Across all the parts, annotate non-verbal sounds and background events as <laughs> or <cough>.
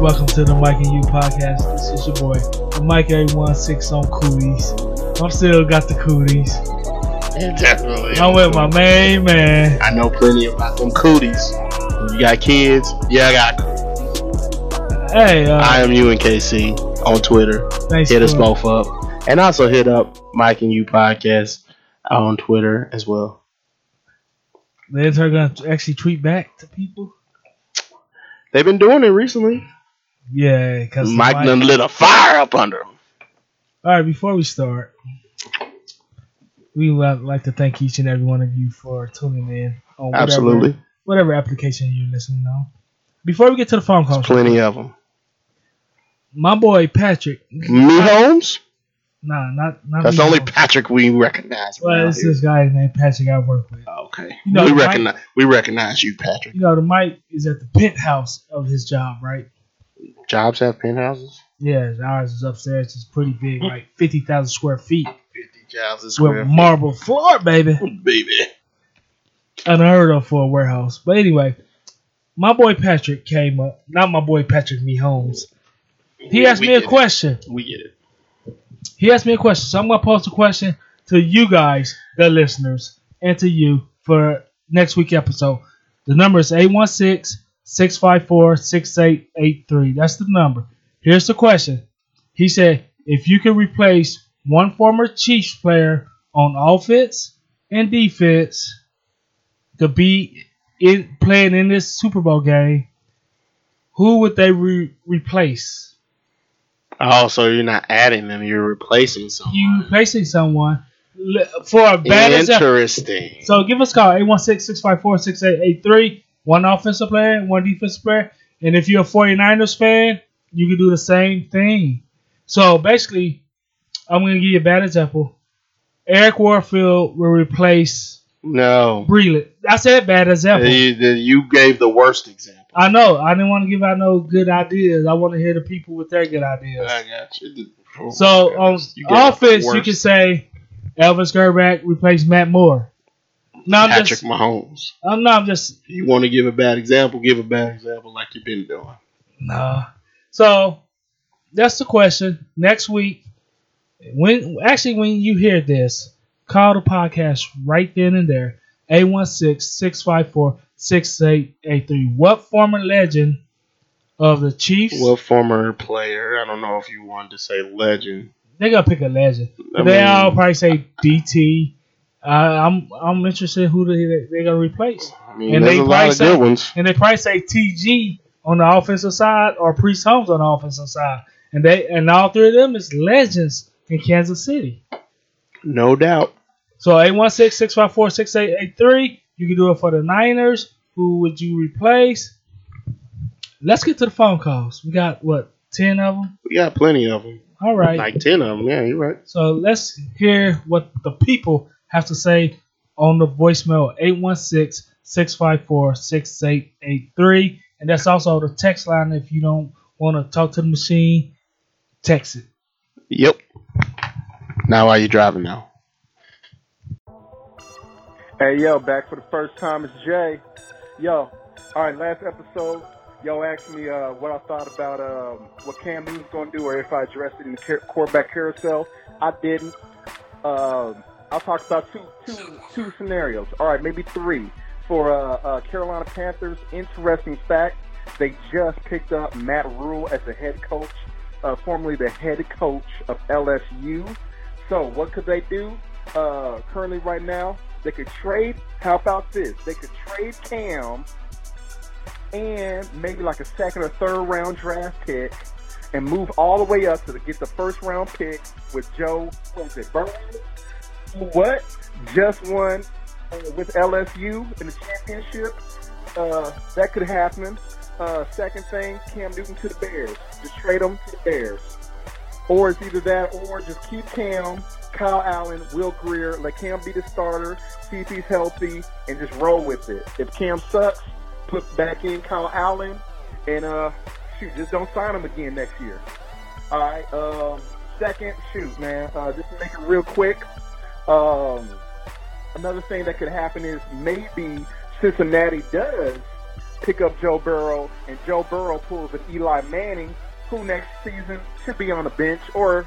Welcome to the Mike and You podcast. This is your boy, the Mike A16 on cooties. I'm still got the cooties. Definitely. I'm with my main man. I know plenty about them cooties. You got kids? Yeah, I got. Cooties. Hey, uh, I am you and KC on Twitter. thanks Hit us both up, and also hit up Mike and You podcast on Twitter as well. The intern gonna actually tweet back to people. They've been doing it recently. Yeah, because Mike done lit a fire up under him. All right, before we start, we would like to thank each and every one of you for tuning in on whatever, Absolutely, whatever application you're listening on. Before we get to the phone calls, There's plenty of them. my boy Patrick. Mahomes. Nah, not not. That's me, the only no. Patrick we recognize. Well, it's here. this guy named Patrick I work with. Oh, okay, You know, we Mike- recognize we recognize you, Patrick. You know, the Mike is at the penthouse of his job, right? Jobs have penthouses. Yeah, ours is upstairs. It's pretty big, hmm. like fifty thousand square feet Fifty thousand square with feet. marble floor, baby. <laughs> baby. Unheard of for a warehouse. But anyway, my boy Patrick came up. Not my boy Patrick Mahomes. He asked We me a get it. question. We get it. He asked me a question. So I'm gonna post a question to you guys, the listeners, and to you for next week episode. The number is 816-654-6883. That's the number. Here's the question. He said, if you can replace one former Chiefs player on offense and defense to be in playing in this Super Bowl game, who would they re- replace? Oh, so you're not adding them; you're replacing someone. You're replacing someone for a bad example. Interesting. So give us a call 816-654-6883. One offensive player one defensive player. And if you're a 49ers fan, you can do the same thing. So basically, I'm going to give you a bad example. Eric Warfield will replace no, Breeland. I said bad example. you, you gave the worst example. I know. I didn't want to give out no good ideas. I want to hear the people with their good ideas. I got you. Oh, So on You offense, you can say Elvis Grbac replaced Matt Moore. No, I'm Patrick just, Mahomes. Oh, I'm not. I'm just You want to give a bad example? Give a bad example like you've been doing. Nah. So that's the question. Next week, when actually when you hear this, call the podcast right then and there. 816-654-6883. What former legend of the Chiefs? What former player? I don't know if you wanted to say legend. They're gonna pick a legend. I they mean- all probably say DT. Uh, I'm I'm interested in who they they gonna replace. I mean, And there's they a lot of say- good ones. and they probably say TG on the offensive side or Priest Holmes on the offensive side, and they and all three of them is legends in Kansas City. No doubt. So 816-654-6883. You can do it for the Niners. Who would you replace? Let's get to the phone calls. We got what ten of them. We got plenty of them. All right. Like ten of them. Yeah, you're right. So let's hear what the people have to say on the voicemail 816-654-6883. And that's also the text line if you don't want to talk to the machine, text it. Yep. Now, why you driving now? Hey yo, back for the first time. It's Jay. Yo, all right. Last episode, yo asked me uh, what I thought about um, what Cam Newton's going to do, or if I addressed it in the car- quarterback carousel. I didn't. Um, I'll talk about two, two, two scenarios. All right, maybe three for uh, uh, Carolina Panthers. Interesting fact: they just picked up Matt Rhule as the head coach, uh, formerly the head coach of LSU. So what could they do? Uh, currently, right now, they could trade. How about this? They could trade Cam and maybe like a second or third round draft pick and move all the way up to get the first round pick with Joe, what was it, Burrow? What? Just won uh, with LSU in the championship. Uh, that could happen. Uh, second thing, Cam Newton to the Bears. Just trade him to the Bears. Or it's either that or just keep Cam, Kyle Allen, Will Grier, let Cam be the starter, see if he's healthy, and just roll with it. If Cam sucks, put back in Kyle Allen, and uh, shoot, just don't sign him again next year. All right. Um, second, shoot, man. Uh, just to make it real quick. Um, another thing that could happen is maybe Cincinnati does pick up Joe Burrow, and Joe Burrow pulls an Eli Manning, who next season should be on the bench or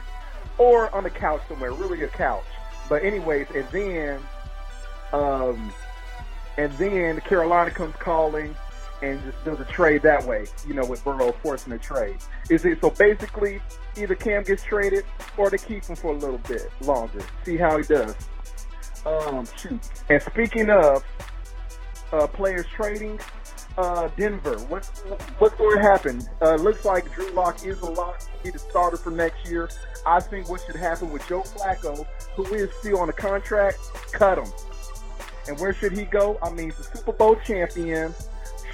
or on the couch somewhere, really a couch. But anyways, and then um, and then Carolina comes calling and just does a trade that way, you know, with Burrow forcing a trade. Is it so basically either Cam gets traded or they keep him for a little bit longer, see how he does. Um, shoot. And speaking of uh, players trading, uh, Denver, what what's going to happen? Uh, looks like Drew Lock is a lock to be the starter for next year. I think what should happen with Joe Flacco, who is still on a contract, cut him. And where should he go? I mean, the Super Bowl champion,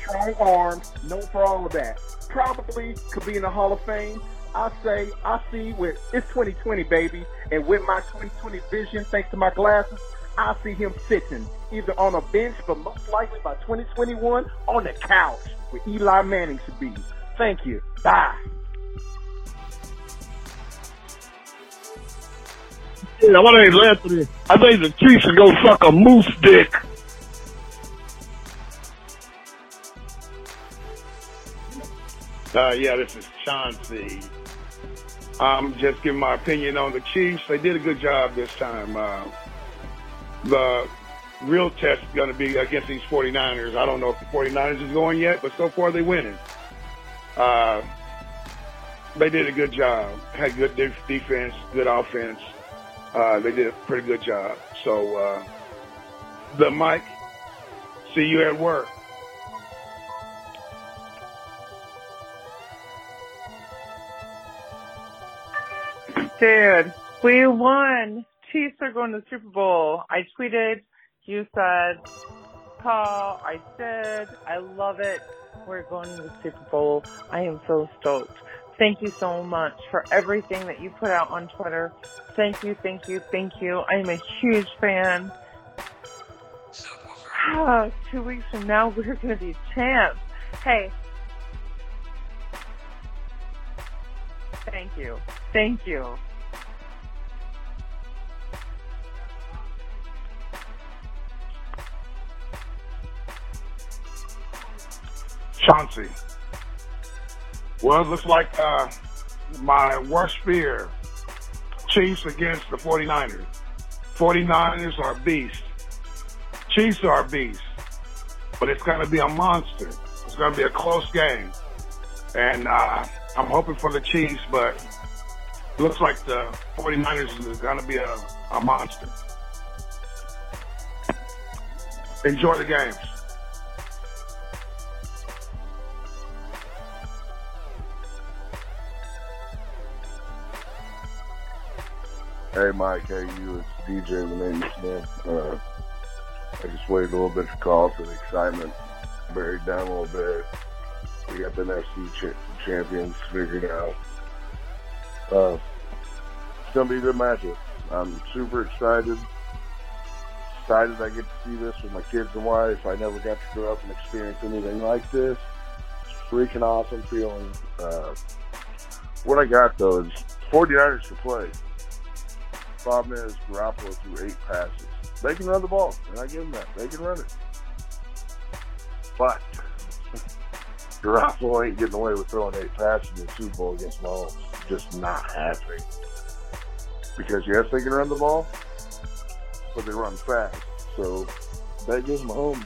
strong arms, known for all of that. Probably could be in the Hall of Fame. I say, I see with, it's 2020, baby. And with my 2020 vision, thanks to my glasses, I see him sitting either on a bench, but most likely by 2021 on the couch where Eli Manning should be. Thank you. Bye. Yeah, what ain't Anthony? I think the Chiefs should go suck a moose dick. Uh, yeah, this is Chauncey. I'm just giving my opinion on the Chiefs. They did a good job this time. Uh, the real test is going to be against these 49ers. I don't know if the 49ers is going yet, but so far they're winning. Uh, they did a good job. Had good def- defense, good offense. Uh, they did a pretty good job. So, uh, the Mike, see you at work. Dude, we won. Chiefs are going to the Super Bowl. I tweeted, you said, Paul, I did. I love it. We're going to the Super Bowl. I am so stoked. Thank you so much for everything that you put out on Twitter. Thank you, thank you, thank you. I am a huge fan. Ah, two weeks from now, <laughs> we're going to be champs. Hey. Thank you. Thank you. Chauncey. Well, it looks like uh, my worst fear, Chiefs against the 49ers. 49ers are beasts. Chiefs are beasts. But it's going to be a monster. It's going to be a close game. And uh, I'm hoping for the Chiefs, but looks like the 49ers is going to be a, a monster. Enjoy the games. Hey Mike, Hey, you? It's DJ Renee Smith. Uh, I just waited a little bit to call for the excitement. Buried down a little bit. We got the NFC ch- champions figured out. Uh, it's gonna be a good matchup. I'm super excited. Excited I get to see this with my kids and wife. I never got to grow up and experience anything like this. It's freaking awesome feeling. Uh, what I got though is 49ers to play. Problem is, Garoppolo threw eight passes. They can run the ball, and I give them that. They can run it. But Garoppolo ain't getting away with throwing eight passes in the Super Bowl against Mahomes. Just not happening. Because yes, they can run the ball, but they run fast. So that gives Mahomes,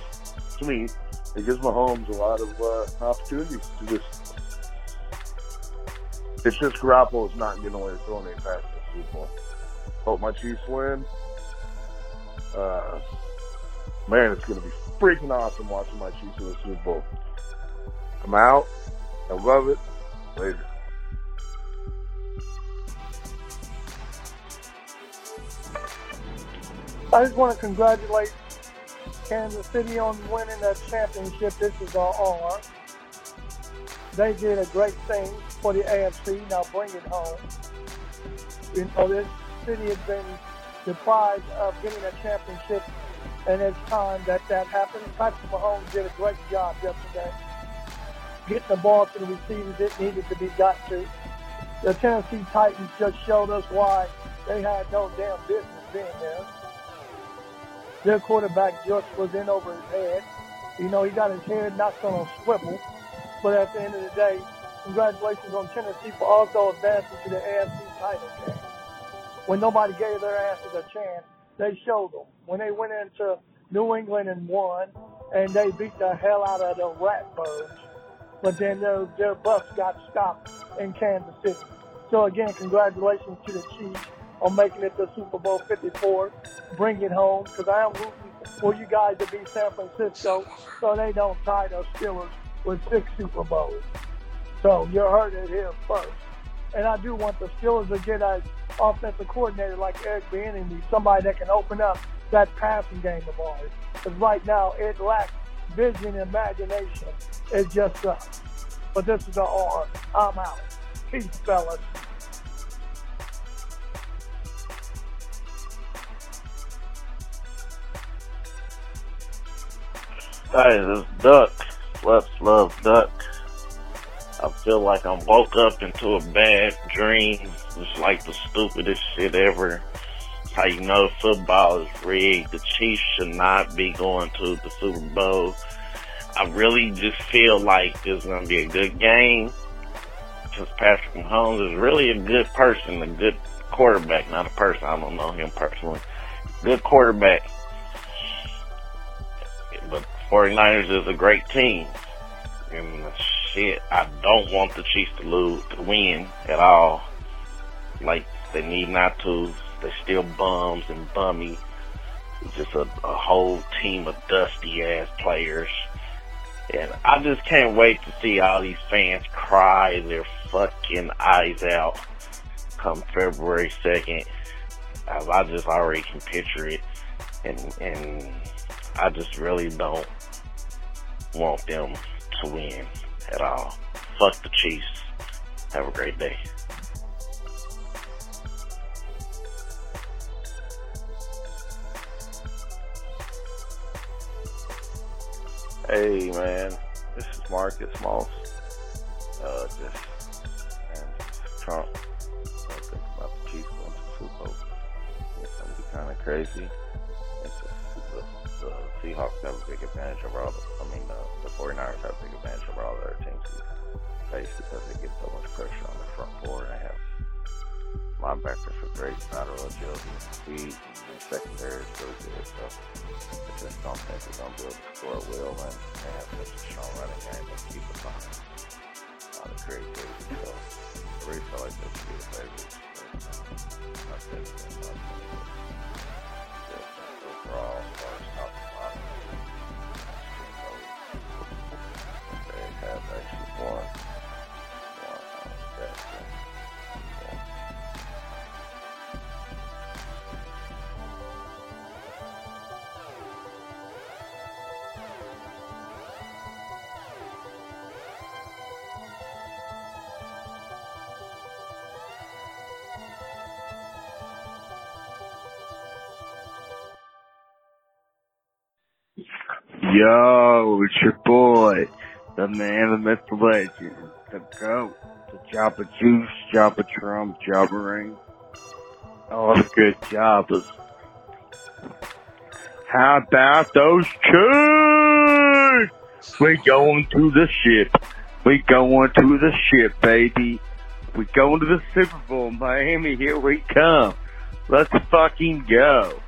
to me, it gives Mahomes a lot of uh, opportunities to just. It's just Garoppolo is not getting away with throwing eight passes in the Super Bowl. Hope my Chiefs win. Uh, man, it's going to be freaking awesome watching my Chiefs in the Super Bowl. I'm out. I love it. Later. I just want to congratulate Kansas City on winning that championship. This is our honor. They did a great thing for the AFC. Now bring it home. You know, this city has been deprived of getting a championship, and it's time that that happens. Patrick Mahomes did a great job yesterday getting the ball to the receivers it needed to be got to. The Tennessee Titans just showed us why they had no damn business being there. Their quarterback just was in over his head. You know, he got his head knocked on a swivel. But at the end of the day, congratulations on Tennessee for also advancing to the AFC title game. When nobody gave their asses a chance, they showed them. When they went into New England and won, and they beat the hell out of the Ratbirds. But then their, their bus got stopped in Kansas City. So again, congratulations to the Chiefs on making it to Super Bowl 54. Bring it home, because I am rooting for you guys to beat San Francisco so they don't tie the Steelers with six Super Bowls. So you heard it here first. And I do want the Steelers to get an offensive coordinator like Eric Bieniemy, somebody that can open up that passing game of ours. Because right now it lacks vision imagination. It just sucks. But this is the R. I'm out. Peace, fellas. Hey, this Duck. Let's love Duck. I feel like I'm woke up into a bad dream. It's like the stupidest shit ever. How you know football is rigged. The Chiefs should not be going to the Super Bowl. I really just feel like it's going to be a good game. Because Patrick Mahomes is really a good person, a good quarterback. Not a person, I don't know him personally. Good quarterback. But 49ers is a great team. And shit, I don't want the Chiefs to lose, to win at all. Like, they need not to. They're still bums and bummy. It's just a, a whole team of dusty ass players. And I just can't wait to see all these fans cry their fucking eyes out come February 2nd. I just already can picture it. And, and I just really don't want them to win at all. Fuck the Chiefs. Have a great day. Hey man, this is Marcus Moss. Uh, just and Trump. I think about the Chiefs going to Super Bowl. It's gonna be kind of crazy. It's the, the Seahawks have a big advantage over all the. I mean, the, the 49ers have a big advantage over all the other teams face because they get so much pressure on the front four and they have linebackers with great lateral agility and speed. And secondary is really good. So I just don't think we're going to be able to score at will and they have such a strong running game and keep us on lot of creativity. So I really feel like the favorites. I that, uh, overall, top to bottom, they have actually won, Yo, it's your boy, the man, the myth, the legend, the goat, the Jabba Juice, Jabba Trump, Jabba Ring, the good Jabbas. How about those Chiefs? We going to the ship. We going to the ship, baby. We going to the Super Bowl, Miami. Here we come. Let's fucking go.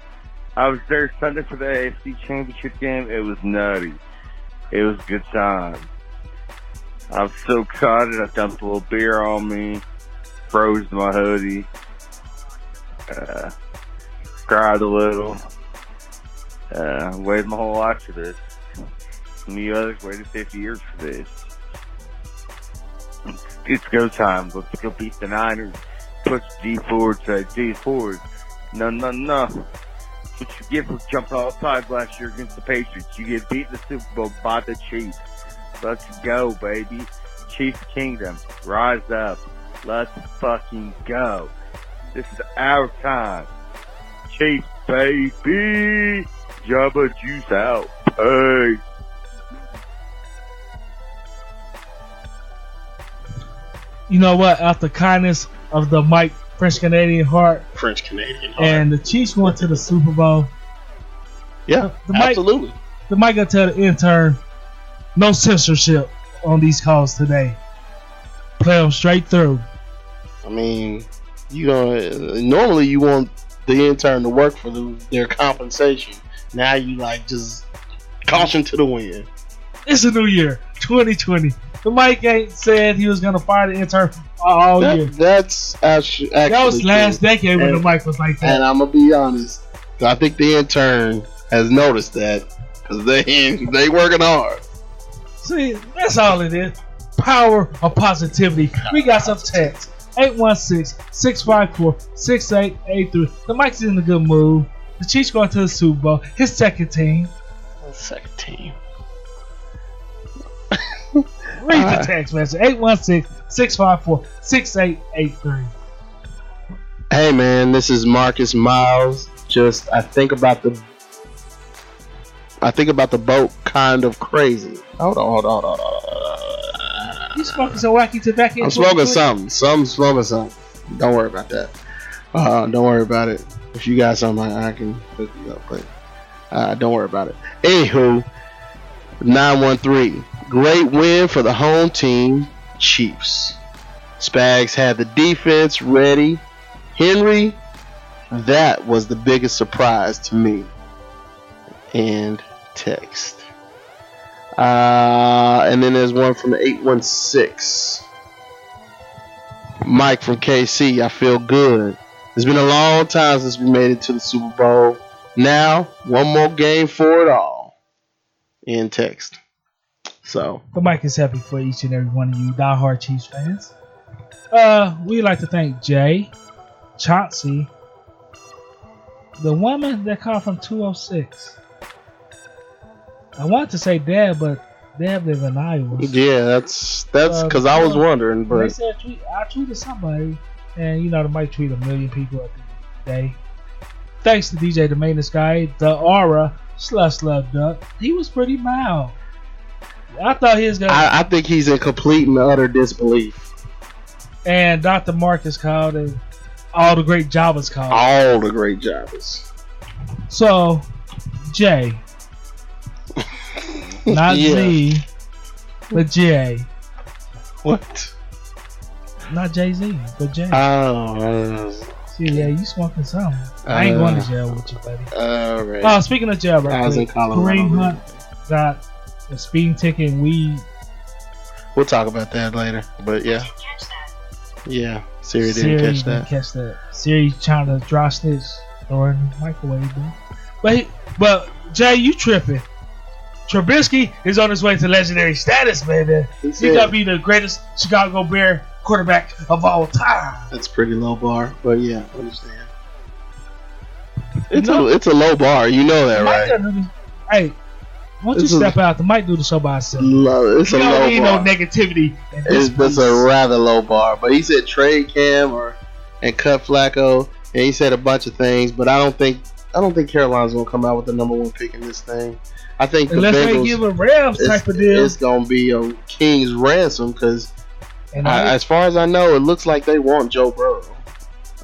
I was there Sunday for the AFC Championship game. It was nutty. It was a good time. I was so excited. I dumped a little beer on me, froze my hoodie, uh, cried a little. Uh, waited my whole life for this. Me others waited 50 years for this. It's go time. Let's go beat the Niners. Push D forward, say D forward. No, no, no what you get for jumping outside last year against the Patriots. You get beat in the Super Bowl by the Chiefs. Let's go, baby. Chiefs Kingdom, rise up. Let's fucking go. This is our time. Chiefs, baby. Jabba Juice out. Peace. You know what? After kindness of the Mike French Canadian heart French Canadian. heart. and the Chiefs went to the Super Bowl. yeah, the mic- absolutely. The mic gonna tell the intern, no censorship on these calls today. Play them straight through. I mean, you gonna normally you want the intern to work for the, their compensation. Now you like just caution to the wind. It's a new year, 2020. The Mike ain't said he was gonna fire the intern all That- year. that's actually, actually That was last true. decade when And- the mic was like that. And I'm gonna be honest, I think the intern has noticed that because they <laughs> they working hard. See, that's all it is. Power of positivity. We got some text. 816-654-6883. The Mike's in a good mood. The Chiefs going to the Super Bowl. His second team. Second team. Read the text message. 816-654-6883. Hey man, this is Marcus Miles. Just I think about the I think about the boat kind of crazy. Hold on, hold on, hold on, hold on. You smoking some wacky tobacco? I'm smoking something. Some smoking something. Don't worry about that. Uh, don't worry about it. If you got something, I, I can hook you up. But uh, don't worry about it. Anywho, 913. Great win for the home team, Chiefs. Spags had the defense ready. Henry, that was the biggest surprise to me. And text. Uh, and then there's one from the 816. Mike from KC, I feel good. It's been a long time since we made it to the Super Bowl. Now, one more game for it all. In text. So, The mic is happy for each and every one of you diehard Chiefs fans. Uh, we'd like to thank Jay, Chauncey, the woman that called from 206. I wanted to say Dad, but Dad live in Iowa. yeah, that's that's Uh, because I was yeah. wondering, They but said tweet, I tweeted somebody, and you know they might tweet a million people at the day. Thanks to DJ the maintenance guy, the aura slush love duck. He was pretty mild. I thought he was gonna. I, I think he's in complete and utter disbelief. and Dr. Marcus called, and all the great Javas called. All the great jobbers. So, Jay, <laughs> not Yeah. Z, but Jay. What? Not Jay Z, but Jay. Oh, uh, See, yeah, you smoking something. I ain't going to Uh, jail with you, buddy. all right. Oh, speaking of jail, right I was in quick, Colorado. Kareem Hunt got a speeding ticket and weed. We'll talk about that later. But yeah, yeah. Siri didn't Siri catch didn't that. catch that. Siri trying to dry snitch or in the microwave, dude. But he, but Jay, you tripping? Trubisky is on his way to legendary status, baby. He He's said- gonna be the greatest Chicago Bear quarterback of all time. That's pretty low bar, but yeah, I understand. It's No. a it's a low bar. You know that, Mike right? gotta do this- Hey, why don't you It's a- step out? The might do the show by himself. Low, it's you a don't low need bar. no negativity. In this It's, that's a rather low bar. But he said trade Cam or and cut Flacco, and he said a bunch of things. But I don't think I don't think Carolina's gonna come out with the number one pick in this thing. I think the Unless they give a Rams type of deal. it's gonna be a king's ransom because, And I- as far as I know, it looks like they want Joe Burrow.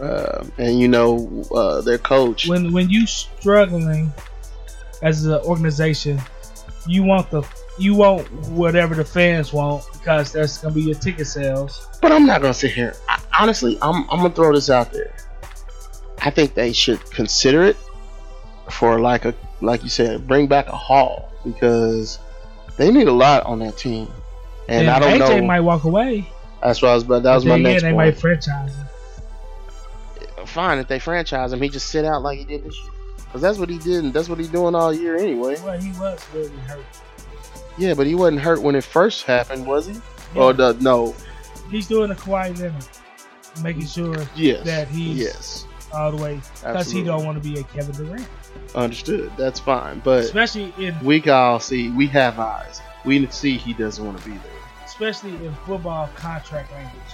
Uh, and you know uh, their coach. when when you struggling as an organization, you want the you want whatever the fans want because that's gonna be your ticket sales. But I'm not gonna sit here. I, honestly, I'm I'm gonna throw this out there. I think they should consider it for like a like you said, bring back a Hall because they need a lot on that team. And, I don't AJ know. might walk away. That's what I was. But that was my next again, they point. might franchise him. Fine if they franchise him, he just sit out like he did this year. Because that's what he did, and that's what he's doing all year anyway. Well, he was really hurt. Yeah, but he wasn't hurt when it first happened, was he? Or the no? He's doing the Kawhi Leonard, making sure Yes. that he's Yes. all the way because he don't want to be a Kevin Durant, Understood. That's fine. But especially in we all see. We have eyes. We see he doesn't want to be there. Especially in football contract language.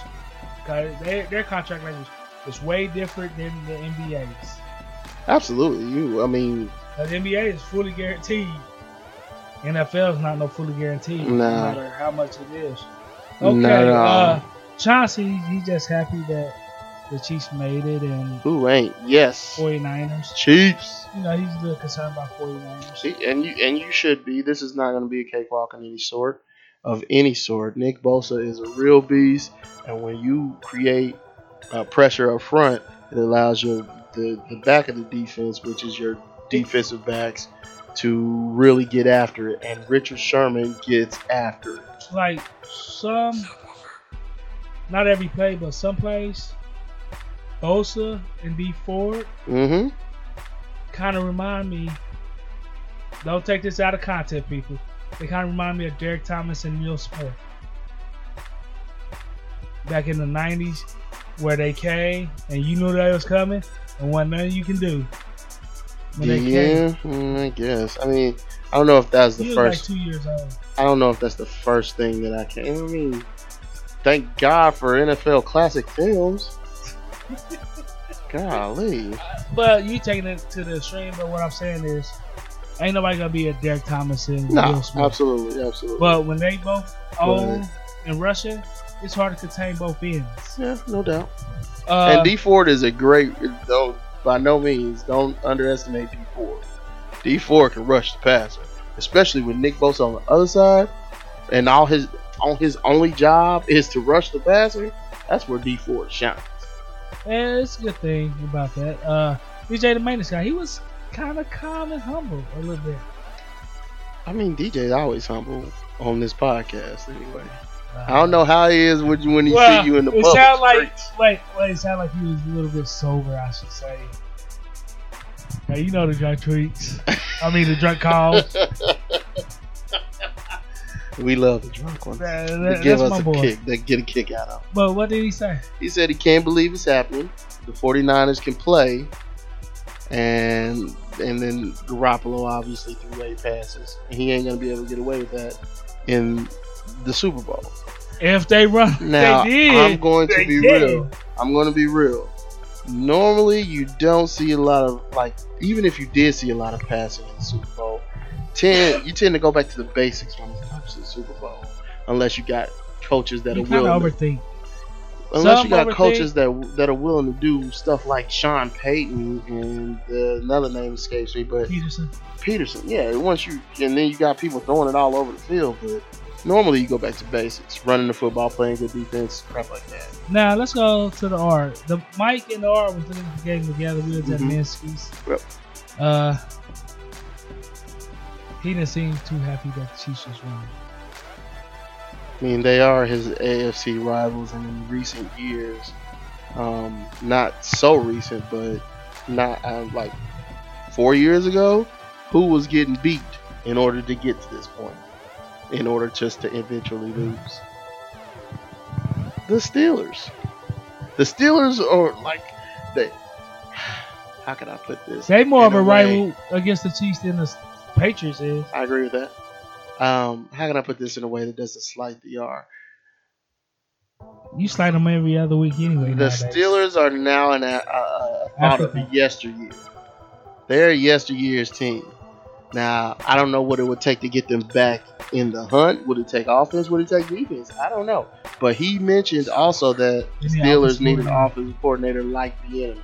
'Cause their, their contract language is way different than the NBA's. Absolutely. You. I mean, the NBA is fully guaranteed. NFL is not no fully guaranteed, no matter how much it is. Okay, all. uh, Chauncey, he's just happy that the Chiefs made it and Who ain't? Yes. 49ers. Chiefs. You know, he's a little concerned about 49ers. See, and you and you should be. This is not going to be a cakewalk of any sort, of any sort. Nick Bosa is a real beast, and when you create uh, pressure up front, it allows your the the back of the defense, which is your defensive backs, to really get after it. And Richard Sherman gets after it. Like some, not every play, but some plays, Bosa and Dee Ford Mm-hmm. kind of remind me. Don't take this out of context, people. They kind of remind me of Derrick Thomas and Neil Smith back in the '90s, where they came and you knew they was coming, and wasn't nothing you can do. When they Yeah, came, mm, I guess. I mean, I don't know if that's the first. like two years old. I don't know if that's the first thing that I can. I mean, thank God for NFL classic films. <laughs> Golly. But you taking it to the extreme. But what I'm saying is, ain't nobody gonna be a Derrick Thomas and No, Will Smith. absolutely, absolutely. But when they both own But- in Russia, it's hard to contain both ends. yeah, no doubt. Uh, and Dee Ford is a great. Don't by no means don't underestimate Dee Ford. Dee Ford can rush the passer, especially with Nick Bosa on the other side, and all his on his only job is to rush the passer. That's where Dee Ford shines. and it's a good thing about that. Uh, DJ the maintenance guy, he was kind of calm and humble a little bit. I mean, DJ's always humble on this podcast anyway. I don't know how he is when you, when he Well, see you in the it public sound like wait, wait, it sounded like he was a little bit sober, I should say. Hey, you know the drunk tweets. I mean the drunk calls. <laughs> we love the drunk ones. That- They give us a boy. kick. They get a kick out of. Them. But what did he say? He said he can't believe it's happening. The 49ers can play, and and then Garoppolo obviously threw eight passes. He ain't gonna be able to get away with that in the Super Bowl. If they run, Now they did. I'm going to They be did. real. I'm going to be real. Normally, you don't see a lot of like. Even if you did see a lot of passing in the Super Bowl, tend you tend to go back to the basics when it comes to the Super Bowl, unless you got coaches that You are willing. to- overthink. Unless you got coaches that that are willing to do stuff like Sean Payton and uh, another name escapes me, but Pederson. Pederson. Yeah, once you and then you got people throwing it all over the field, but normally you go back to basics, running the football, playing good defense, crap like that. Now let's go to the R. The Mike and the R was in the game together. We was at Mhm. Minsky's. Yep. Uh, he didn't seem too happy that the Chiefs was winning. I mean, they are his AFC rivals, and in recent years, um, not so recent, but not um, like four years ago, who was getting beat in order to get to this point, in order just to eventually lose? The Steelers. The Steelers are like they. <sighs> How can I put this? They more of a way- rival against the Chiefs than the Patriots is. I agree with that. Um, how can I put this in a way that doesn't slight the R? You slide them every other week anyway. The nowadays. Steelers are now in a, a, thought of yesteryear. They're yesteryear's team. Now, I don't know what it would take to get them back in the hunt. Would it take offense? Would it take defense? I don't know. But he mentioned also that the Steelers need an offensive coordinator like Bieniemy,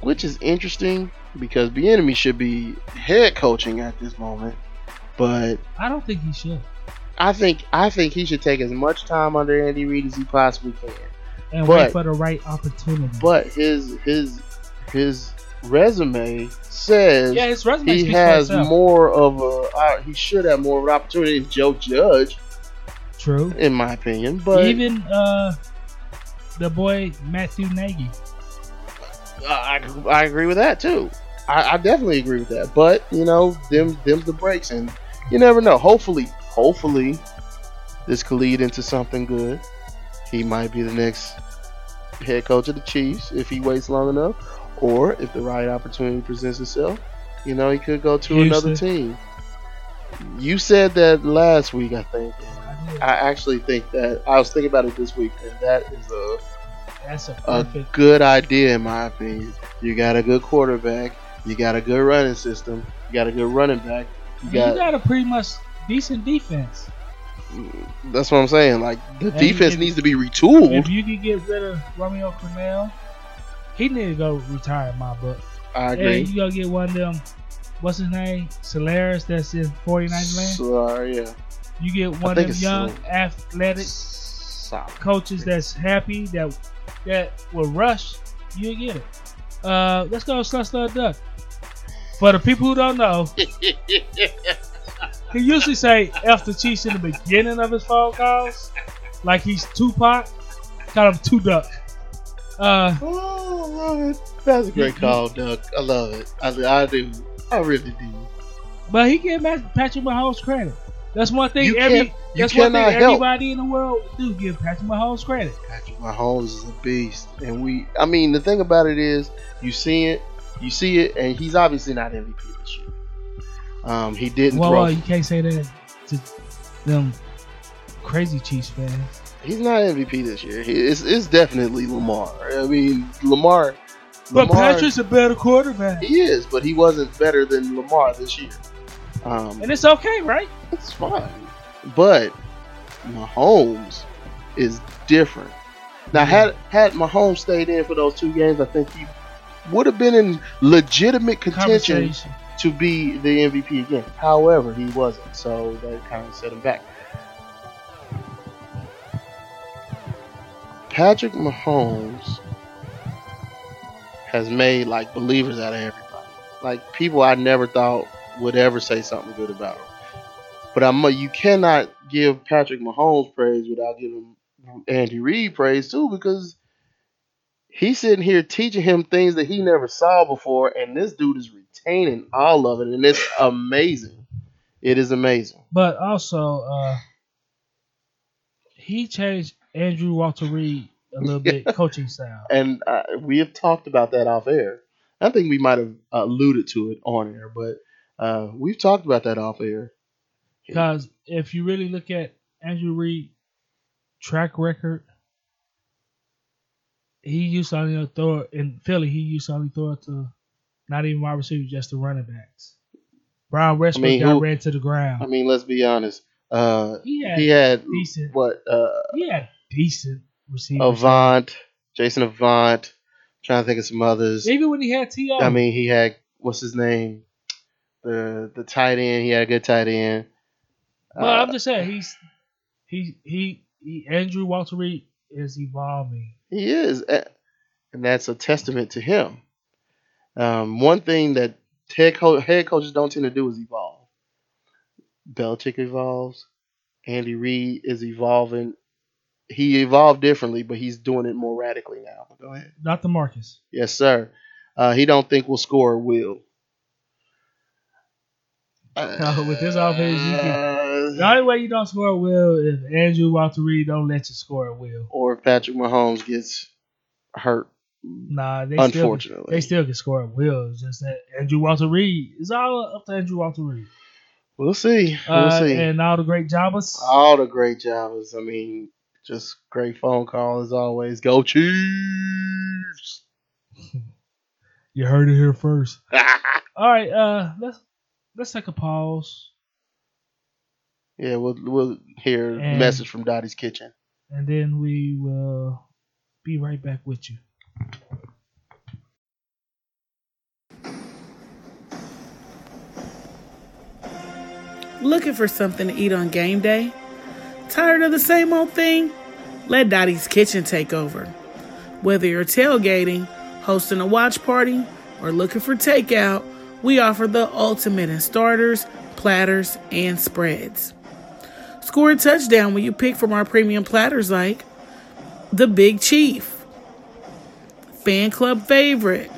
which is interesting because Bieniemy should be head coaching at this moment. But I don't think he should. I think I think he should take as much time under Andy Reid as he possibly can. And But- wait for the right opportunity. But his his his resume says Yeah, his resume he has more of a uh, he should have more of an opportunity than Joe Judge, True. in my opinion. But Even uh, the boy Matthew Nagy. I, I agree with that too. I, I definitely agree with that. But you know, them them's the breaks, and you never know. Hopefully, hopefully, this could lead into something good. He might be the next head coach of the Chiefs if he waits long enough, or if the right opportunity presents itself. You know, he could go to another team. You said that last week, I think. I actually think that I was thinking about it this week, and that is a That's a a good idea in my opinion. You got a good quarterback, you got a good running system, you got a good running back, you You got got a pretty much decent defense. That's what I'm saying. Like the And defense if- needs to be retooled. If you could get rid of Romeo Crennel, he need to go retire in my book. I agree. And you gotta get one of them. What's his name? Solaris. That's in 49 land. Sorry, yeah. You get one of them young, Sol- athletic coaches that's happy that that will rush. You get it. Uh, let's go, Slut Duck. For the people who don't know, he usually say F the Chiefs in the beginning of his phone calls, like he's Tupac. Call him Two Duck. Uh, oh, I love it. That's a great call, Doug. I love it. I, I do. I really do. But he give Ma- Patrick Mahomes credit. That's one thing. You every that's one thing help. everybody in the world do give Patrick Mahomes credit. Patrick Mahomes is a beast, and we. I mean, the thing about it is, you see it, you see it, and he's obviously not MVP this year. Um, he didn't Well, throw. well, you can't say that to them crazy Chiefs fans. He's not MVP this year. He, it's, it's definitely Lamar. I mean, Lamar. But Lamar- Patrick's a better quarterback, He is, but he wasn't better than Lamar this year. Um, and it's okay, right? It's fine. But Mahomes is different. Now, had had Mahomes stayed in for those two games, I think he would have been in legitimate contention to be the MVP again. However, he wasn't, so that kind of set him back. Patrick Mahomes has made like believers out of everybody. Like people I never thought would ever say something good about him. But I'm you cannot give Patrick Mahomes praise without giving Andy Reid praise too, because he's sitting here teaching him things that he never saw before, and this dude is retaining all of it, and it's amazing. It is amazing. But also, uh, he changed Andrew Walter Reid a little bit <laughs> coaching style. And uh, we have talked about that off air. I think we might have alluded to it on air, but uh, we've talked about that off air. Because if you really look at Andrew Reid track record, he used to only throw it in Philly. He used to only throw it to not even wide receivers, just the running backs. Brian Westbrook mean, got who- ran to the ground. I mean, let's be honest. Uh, He had he had decent- what? Uh, he had decent receivers. Avant, Jason Avant. Trying to think of some others. Even when he had T.O. I mean, he had what's his name? The the tight end. He had a good tight end. Well, Uh, I'm just saying he's he he, he Andrew Walter Reid is evolving. He is, and that's a testament to him. Um, one thing that head, co- head coaches don't tend to do is evolve. Belichick evolves. Andy Reid is evolving. He evolved differently, but he's doing it more radically now. Go ahead. Dr. Marcus. Yes, sir. Uh, he don't think we'll score. Will. <laughs> With this offense, you can, the only way you don't score a will if Andrew Walter Reid don't let you score a will. Or if Patrick Mahomes gets hurt. Nah, they Unfortunately. still, they still can score a will. It's just that Andrew Walter Reid is all up to Andrew Walter Reid. We'll see. We'll Uh, see. And all the great jobbers. All the great jobs. I mean, just great phone call as always. Go Chiefs! <laughs> You heard it here first. <laughs> all right, uh, let's let's take a pause Yeah, we'll we'll hear a And- message from Dottie's kitchen. and then we will be right back with you. Looking for something to eat on game day? Tired of the same old thing? Let Dottie's Kitchen take over. Whether you're tailgating, hosting a watch party, or looking for takeout, we offer the ultimate in starters, platters, and spreads. Score a touchdown when you pick from our premium platters like the Big Chief, Fan Club Favorite,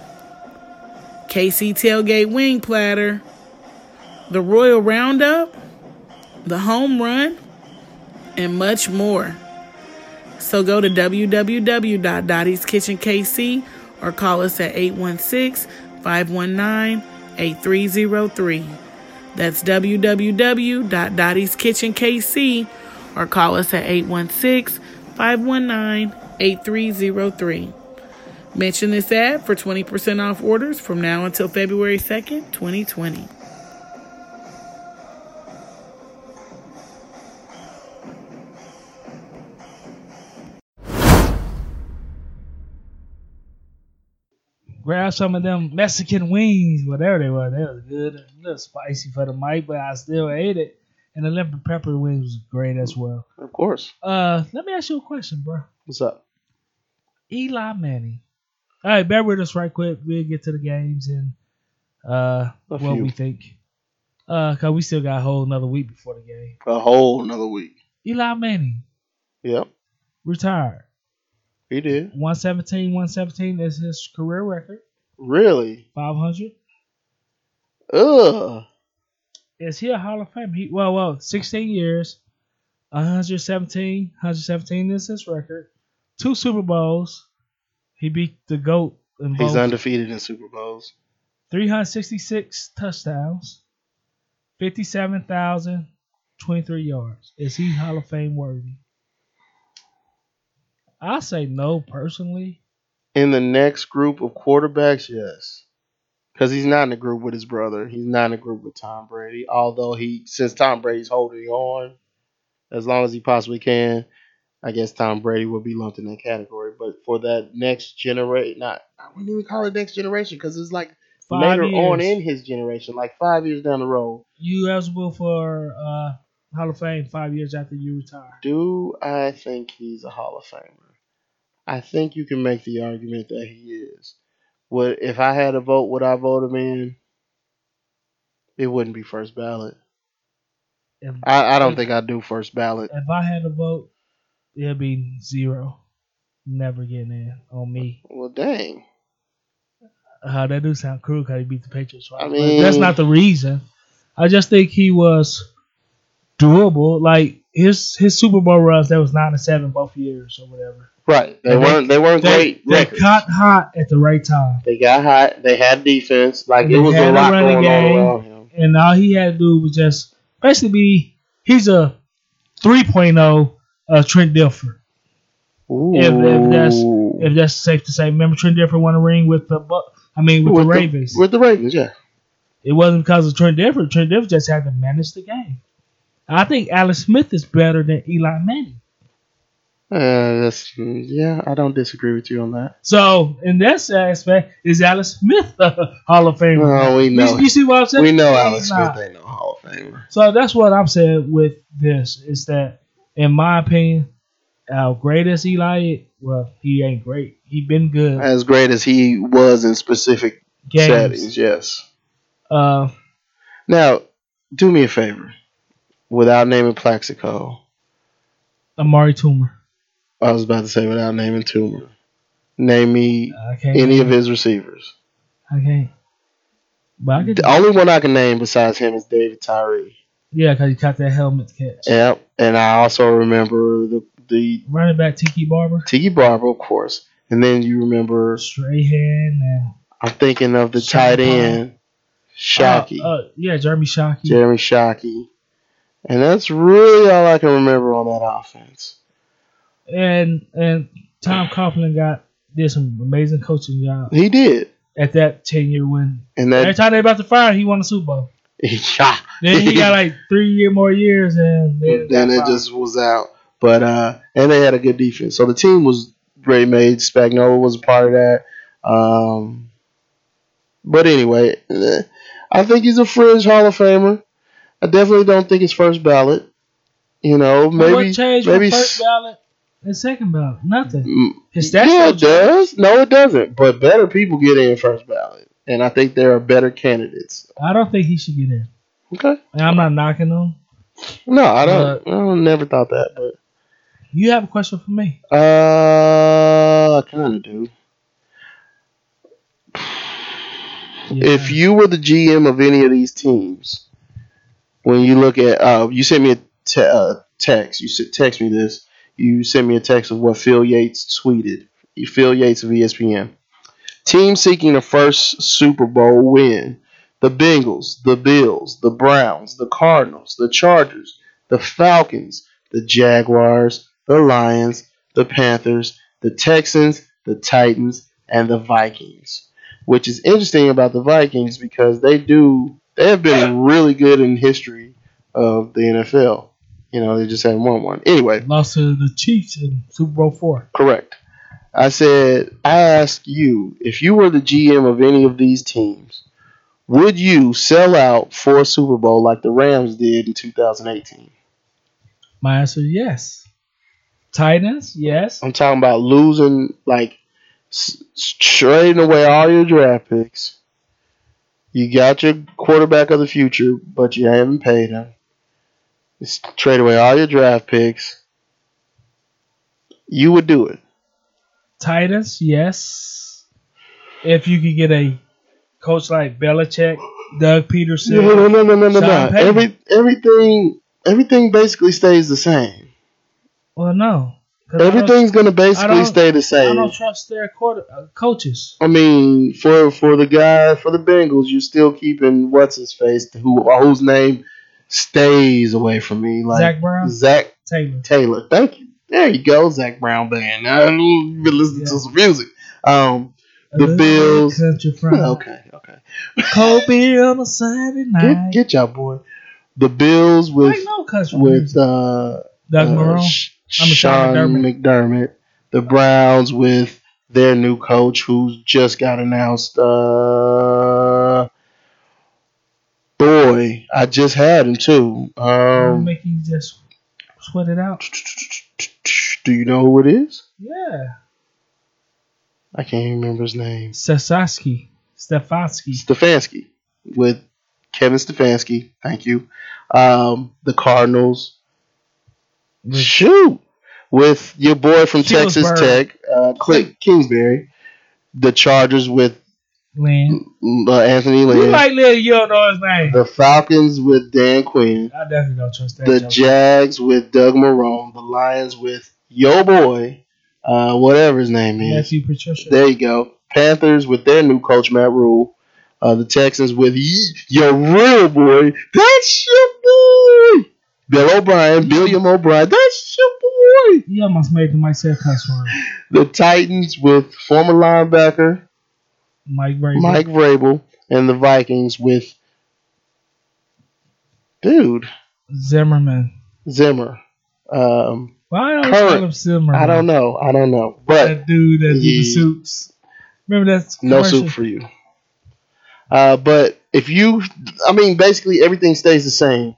KC Tailgate Wing Platter, the Royal Roundup, the Home Run, and much more. So go to www.dottie's Kitchen KC or call us at 816 519 8303. That's www.dottie's Kitchen KC or call us at 816 519 8303. Mention this ad for 20% off orders from now until February 2nd, 2020. Grab some of them Mexican wings, whatever they were. They was good, a little spicy for the mic, but I still ate it. And the lemon pepper wings was great as well. Of course. Uh, let me ask you a question, bro. What's up? Eli Manning. All right, bear with us right quick. We'll get to the games and uh what we think. Uh, cause we still got a whole another week before the game. A whole another week. Eli Manning Yep. retired. He did. 117, 117 is his career record. Really? 500. Ugh. Is he a Hall of Fame? He, well, well, 16 years, 117, 117 is his record. Two Super Bowls. He beat the GOAT in He's both. undefeated in Super Bowls. 366 touchdowns, 57,023 yards. Is he Hall of Fame worthy? I say no personally. In the next group of quarterbacks, yes. Because he's not in a group with his brother. He's not in a group with Tom Brady. Although he, since Tom Brady's holding on as long as he possibly can, I guess Tom Brady will be lumped in that category. But for that next generation, not I wouldn't even call it next generation because it's like Five later on in his generation, like five years down the road. You eligible for uh, Hall of Fame five years after you retire. Do I think he's a Hall of Famer? I think you can make the argument that he is. Would if I had a vote, would I vote him in? It wouldn't be first ballot. If, I, I don't if- think I'd do first ballot. If I had a vote, it'd be zero. Never getting in on me. Well, dang. Uh, that do sound cruel because he beat the Patriots. Twice. I But mean- that's not the reason. I just think he was doable. Like his his Super Bowl runs, that was nine and seven both years or whatever. Right. They And weren't. They weren't they, great. They records. caught hot at the right time. They got hot. They had defense. Like And it was a lot going on around him. game, and all he had to do was just basically be he's a 3.0 uh, Trent Dilfer. If, if that's if that's safe to say, remember Trent Dilfer won a ring with the Bu- I mean with, the Ravens. with the Ravens, yeah. It wasn't because of Trent Dilfer. Trent Dilfer just had to manage the game. I think Alex Smith is better than Eli Manning. Uh, that's yeah. I don't disagree with you on that. So in that aspect, is Alex Smith a <laughs> Hall of Famer? Oh, we know. You, you see what I'm saying? We know Alex not. Smith ain't no Hall of Famer. So that's what I'm saying with this is that, in my opinion, how great as Eli, well, he ain't great. He been good. As great as he was in specific Games. settings, yes. Uh, Now, do me a favor, without naming Plaxico. Amani Toomer. I was about to say without naming Toomer. Name me any of his receivers. Can't. But The only one I can name besides him is David Tyree. yeah, because he caught that helmet catch. Yep. And I also remember the the Running back Tiki Barber, Tiki Barber, of course. And then you remember Strahan, and I'm thinking of the Sean tight end, Shockey. Uh, uh, yeah, Jeremy Shockey. Jeremy Shockey. And that's really all I can remember on that offense. and and Tom Coughlin got did some amazing coaching job He did. at that ten year win. And Every time they about to fire, he won the Super Bowl. <laughs> yeah. Then he got like three year more years, and then, then it just was out. But uh and they had a good defense. So the team was great made. Spagnuolo was a part of that. Um but anyway, eh, I think he's a fringe Hall of Famer. I definitely don't think it's first ballot. You know, But maybe what changed maybe first ballot and second ballot? Nothing. Mm, His stats yeah, it does. No, it doesn't. But better people get in first ballot, and I think there are better candidates. I don't think he should get in. Okay. And I'm not knocking him. No, I don't. I don't never thought that, but You have a question for me? uh, I kind of do. If you were the GM of any of these teams, when you look at, uh, you sent me a te- uh, text. You text me this. You sent me a text of what Field Yates tweeted. Field Yates of ESPN. Team seeking a first Super Bowl win. The Bengals, the Bills, the Browns, the Cardinals, the Chargers, the Falcons, the Jaguars, the Lions, the Panthers, the Texans, the Titans, and the Vikings. Which is interesting about the Vikings because they do they have been really good in history of the NFL. You know, they just haven't won one. Anyway, Lost to the Chiefs in Super Bowl four. correct. I said, I ask you, if you were the GM of any of these teams, would you sell out for a Super Bowl like the Rams did in 2018? My answer is yes. Titans, yes. I'm talking about losing, like, s- trading away all your draft picks. You got your quarterback of the future, but you haven't paid him. Just trade away all your draft picks. You would do it. Titus, yes. If you could get a coach like Belichick, Doug Pederson. No, no, no, no, no, no, no. Every everything everything basically stays the same. Well, no. Don't- Everything's gonna basically stay the same. I don't trust their quarter, uh, coaches. I mean, for for the guy for the Bengals, you're still keeping what's his face, who whose name stays away from me, like Zach Brown? Zach Taylor. Taylor. Thank you. There you go, Zach Brown band. I you've been listening to some music. Um, the Bills. <laughs> Okay, okay. Cold beer <laughs> on a Saturday Get night. get y'all boy. The Bills with I know country with uh, Doug uh, Marrone. Sh- I mean, Sean Sean McDermott. The Browns with their new coach, who's just got announced. Uh, boy, I just had him too. Um, make you just sweat it out. do you know who it is? Yeah. I can't even remember his name. Sasaski. Stefanski. Stefanski with Kevin Stefanski. Thank you. Um, the Cardinals. Shoot, with your boy from Texas Kingsbury. Tech, uh, Clint Kingsbury. The Chargers with Lynn. uh, Anthony You Lynn. like Lil, you don't know his name. the Falcons with Dan Quinn. I definitely don't trust that. The joke. Jags with Doug Marrone. The Lions with yo boy, uh, whatever his name is. Matthew Patricia. There you go. Panthers with their new coach Matt Rhule. Uh, the Texans with y- your real boy. That's your boy. Bill O'Brien, William O'Brien. That's your boy. You almost made the myself cuss word. The Titans with former linebacker Mike Brady. Mike Vrabel, and the Vikings with dude Zimmerman. Zimmer. Um, Why don't Current. call him Zimmerman? I don't know. I don't know, but that dude that do the He- suits. Remember that no soup for you. Uh, but if you, I mean, basically everything stays the same.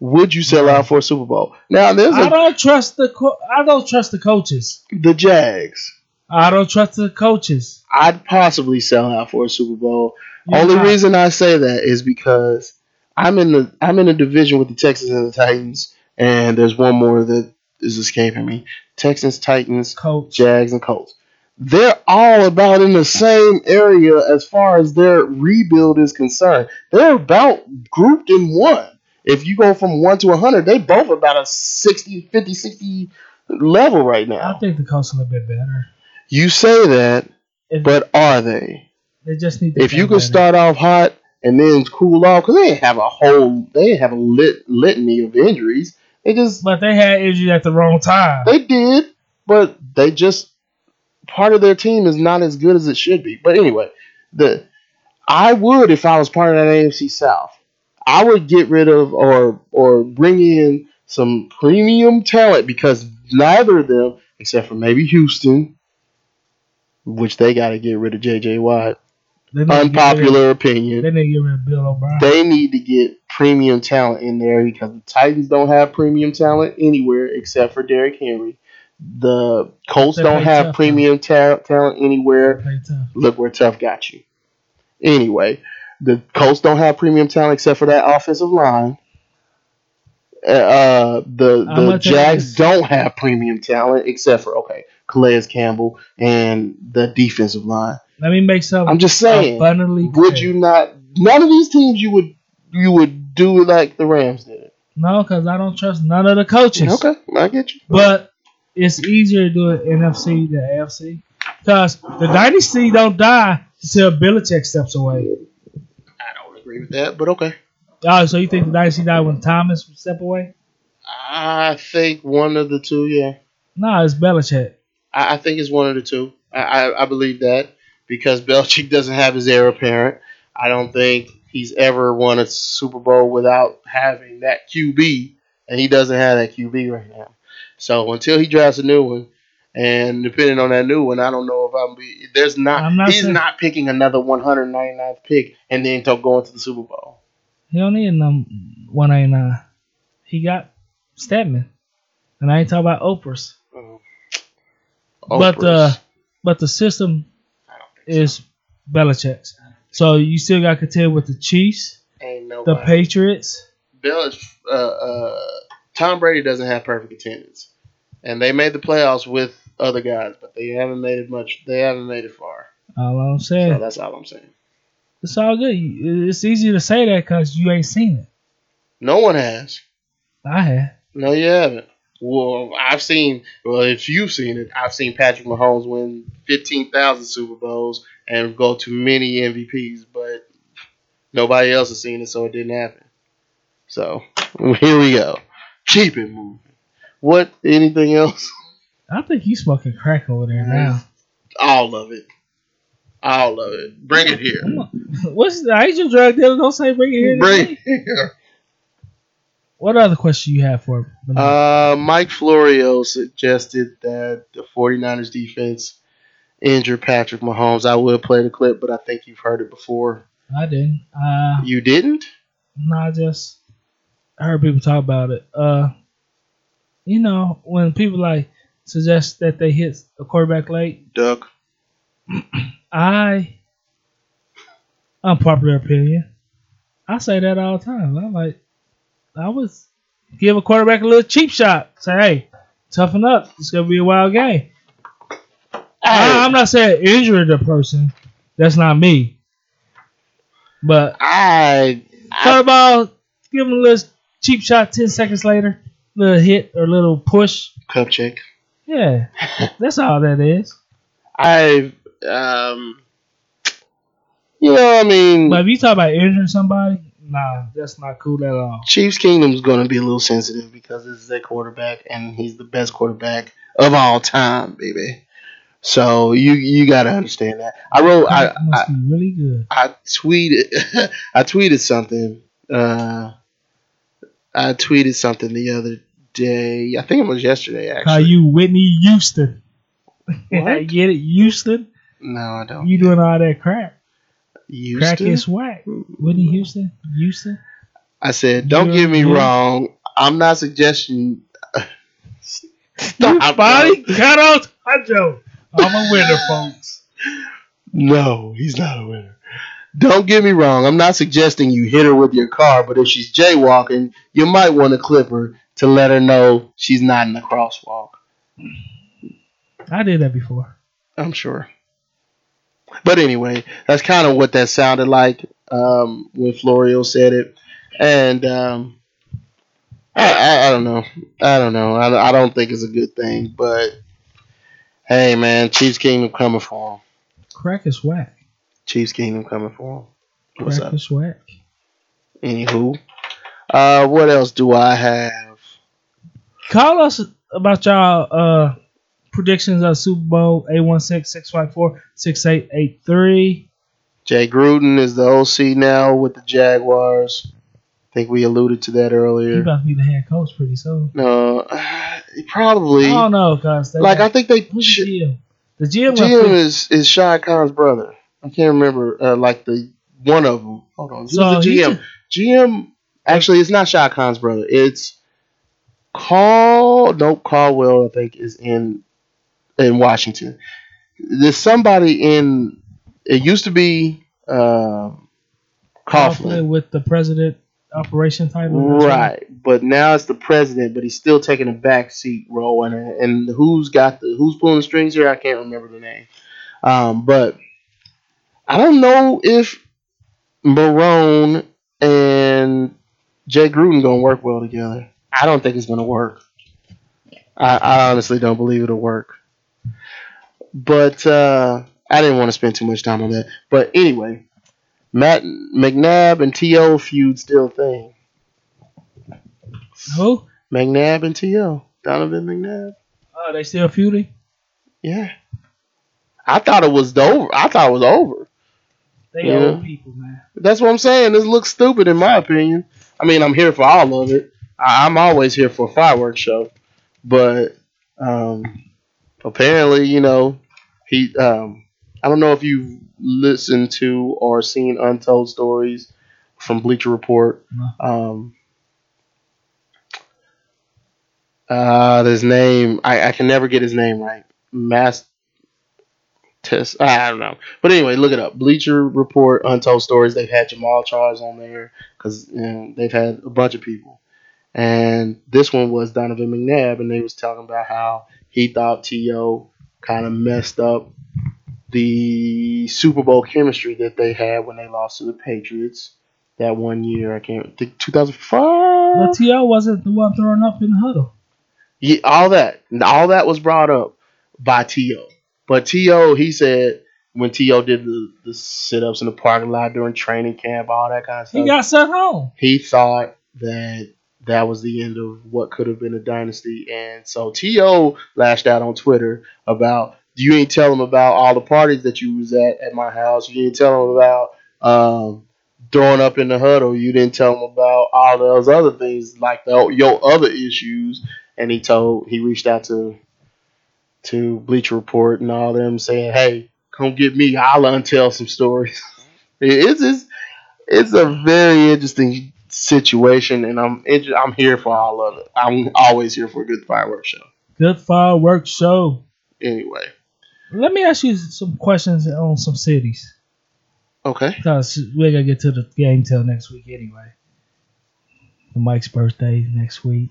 Would you sell out for a Super Bowl? Now there's I don't trust the co- I don't trust the coaches. the Jags. I don't trust the coaches. I'd possibly sell out for a Super Bowl. You're Only not. reason I say that is because I'm in the I'm in a division with the Texans and the Titans, and there's one more that is escaping me. Texans, Titans, Coach. Jags, and Colts. They're all about in the same area as far as their rebuild is concerned. They're about grouped in one. If you go from 1 to 100, they both about a 60, 50, 60 level right now. I think the coach a little bit better. You say that, If- but are they? They just need to If you can better. start off hot and then cool off, because they have a whole, they have a lit, litany of injuries. They just, But they had injuries at the wrong time. they did, but they just, part of their team is not as good as it should be. But anyway, the, I would if I was part of that AFC South. I would get rid of or or bring in some premium talent because neither of them, except for maybe Houston, which they got to get rid of J.J. Watt. They need to get rid Unpopular of- opinion. They need to get rid of Bill O'Brien. They need to get premium talent in there because the Titans don't have premium talent anywhere except for Derrick Henry. The Colts They don't have premium ta- talent anywhere. Look where Tough got you. Anyway, the Colts don't have premium talent except for that offensive line. Uh, Uh, the the Jags don't have premium talent except for okay, Calais Campbell and the defensive line. Let me make something. I'm just saying. Abundantly Would clear. you not? None of these teams you would you would do like the Rams did. No, because I don't trust none of the coaches. Okay, I get you. But it's easier to do it NFC than AFC. Because the dynasty don't die until Belichick steps away. Agree with that, but okay. Oh, so you think the dynasty died when Thomas step away? I think one of the two. Yeah, No, it's Belichick. I, I think it's one of the two. I, I, I believe that because <laughs> Belichick doesn't have his heir apparent. I don't think he's ever won a Super Bowl without having that QB, and he doesn't have that QB right now. So until he drafts a new one, And depending on that new one, I don't know if I'm be. There's not. Not he's saying- not picking another 199th pick and then to go into the Super Bowl. He don't need no 189. He got Stedman. And I ain't talking about Oprah's. But uh, but the system is Belichick's. So you still got to contend with the Chiefs, Ain't the. Patriots. Bill, uh, uh, Tom Brady doesn't have perfect attendance, and they made the playoffs with other guys, but they haven't made it much. They haven't made it far. All I'm saying. So that's all I'm saying. It's all good. It's easy to say that because you ain't seen it. No one has. I have. No, you haven't. Well, I've seen. Well, if you've seen it, I've seen Patrick Mahomes win fifteen thousand Super Bowls and go to many MVPs, but nobody else has seen it, so it didn't happen. So <laughs> here we go. Keep it moving. What? Anything else? I think you smoking crack over there now. All of it. All of it. Bring it here. <laughs> What's the Asian drug dealer? Don't say bring it here. Bring it <laughs> here. What other question you have for me? Uh, Mike Florio suggested that the 49ers defense injured Patrick Mahomes. I will play the clip, but I think you've heard it before. I didn't. Uh, You didn't? no, I just heard people talk about it. Uh, you know, when people like suggest that they hit a quarterback late, Duck. <clears throat> I, unpopular opinion, I say that all the time. I'm like, I was give a quarterback a little cheap shot. Say, hey, toughen up. It's gonna be a wild game. I, I'm not saying injure the person. That's not me. But I about give him a little cheap shot. Ten seconds later, little hit or little push. Cup check. Yeah, that's all that is. I um, you know, I mean, But if you talk about injuring somebody, nah, that's not cool at all. Chiefs Kingdom's going to be a little sensitive because this is their quarterback and he's the best quarterback of all time, baby. So you you got to understand that. I wrote I, must I be really good. I tweeted <laughs> I tweeted something. Uh, I tweeted something the other day. I think it was yesterday actually. Call you Whitney Houston. What? <laughs> Get it, Houston? No, I don't. You doing all that crap? Crack Houston? is whack. Whitney mm. Houston? Houston? I said, don't get me Yeah. wrong. I'm not suggesting. You <laughs> finally cut out my joke. I'm a winner, <laughs> folks. No, he's not a winner. Don't get me wrong. I'm not suggesting you hit her with your car, but if she's jaywalking, you might want to clip her to let her know she's not in the crosswalk. I did that before. I'm sure. But anyway, that's kind of what that sounded like um, when Florio said it, and um, I, I, I don't know. I don't know. I, I don't think it's a good thing, but hey, man, Chiefs Kingdom coming for him. Crack is whack. Chiefs Kingdom coming for him. What's Crack up? is whack. Anywho, uh, what else do I have? Call us about y'all uh, predictions of Super Bowl A16-654-6883. Jay Gruden is the OC now with the Jaguars. I think we alluded to that earlier. earlier. about to be the head coach pretty soon. No, probably. I don't know, cause Like got- I think they who's the GM? The GM, GM is is Shad Khan's brother. I can't remember uh, like the one of them. Hold on, who's So the he GM? GM actually it's not Shad Khan's brother. It's Carl. Nope, Caldwell. I think is in in Washington. There's somebody in. It used to be um, Coughlin. with the president operation title. Right, but now it's the president, but he's still taking a back seat role, and and who's got the who's pulling the strings here? I can't remember the name, um, but I don't know if Marrone and Jay Gruden gonna work well together. I don't think it's gonna work. I, I honestly don't believe it'll work. But uh, I didn't want to spend too much time on that. But anyway, Matt McNabb and T.O. feud still thing. Who? McNabb and T.O. Donovan McNabb. Oh, they still feuding? Yeah. I thought it was over. I thought it was over. They Yeah. old people, man. That's what I'm saying. This looks stupid in my opinion. I mean, I'm here for all of it. I, I'm always here for a fireworks show, but um, apparently, you know, he. Um, I don't know if you've listened to or seen Untold Stories from Bleacher Report. Um, uh, his name, I, I can never get his name right. Mass test. I don't know. But anyway, look it up. Bleacher Report, Untold Stories. They've had Jamaal Charles on there because you know, they've had a bunch of people. And this one was Donovan McNabb, and they was talking about how he thought T.O. kind of messed up the Super Bowl chemistry that they had when they lost to the Patriots that one year. I can't think 2005. But T.O. wasn't the one throwing up in the huddle. Yeah, all that, all that was brought up by T.O. But T.O. he said when T.O. did the, the sit ups in the parking lot during training camp, all that kind of stuff, He got sent home. he thought that that was the end of what could have been a dynasty. And so T.O. lashed out on Twitter about you ain't tell him about all the parties that you was at at my house. You didn't tell him about um, throwing up in the huddle. You didn't tell him about all those other things like the, your other issues. And he told he reached out to to Bleacher Report and all them saying, "Hey, come get me. I'll untell some stories." <laughs> it's just, it's a very interesting situation, and I'm inter- I'm here for all of it. I'm always here for a good fireworks show. Good fireworks show. Anyway, Let me ask you some questions on some cities. okay. Because we're going to get to the game till next week anyway. Mike's birthday next week.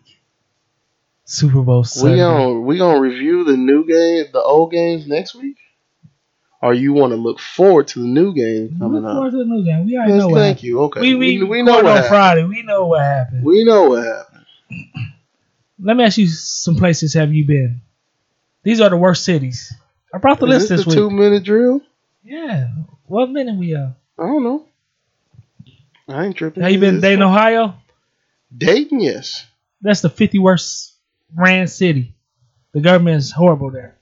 Super Bowl Sunday. We gonna we gonna review the new game, the old games next week, or you want to look forward to the new game coming Look forward to the new game. We already Yes, know what thank happened. you. Okay, We, we, we, we know what on happened. Friday. We know what happened. We know what happened. Let me ask you some places have you been? These are the worst cities. I brought the Is list this this the week. two minute drill? Yeah. What minute we on? I don't know. I ain't tripping. Have you been Dayton, fine. Ohio? Dayton, yes. That's the 50 worst ran city. The government is horrible there.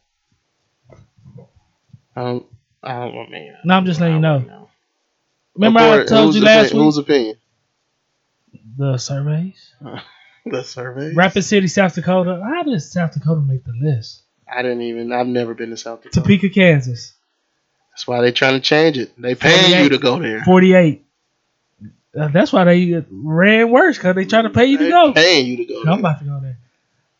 I don't. I don't want me. No, I'm just letting you know. Remember I told you last opinion- Whose opinion? the surveys. <laughs> the survey. Rapid City, South Dakota. How did South Dakota make the list? I didn't even. I've never been to South Dakota. Topeka, Kansas. That's why they're trying to change it. They paying you to go there. 48. Uh, that's why they ran worse because they trying to pay you to go. Paying you to go. I'm about to go there.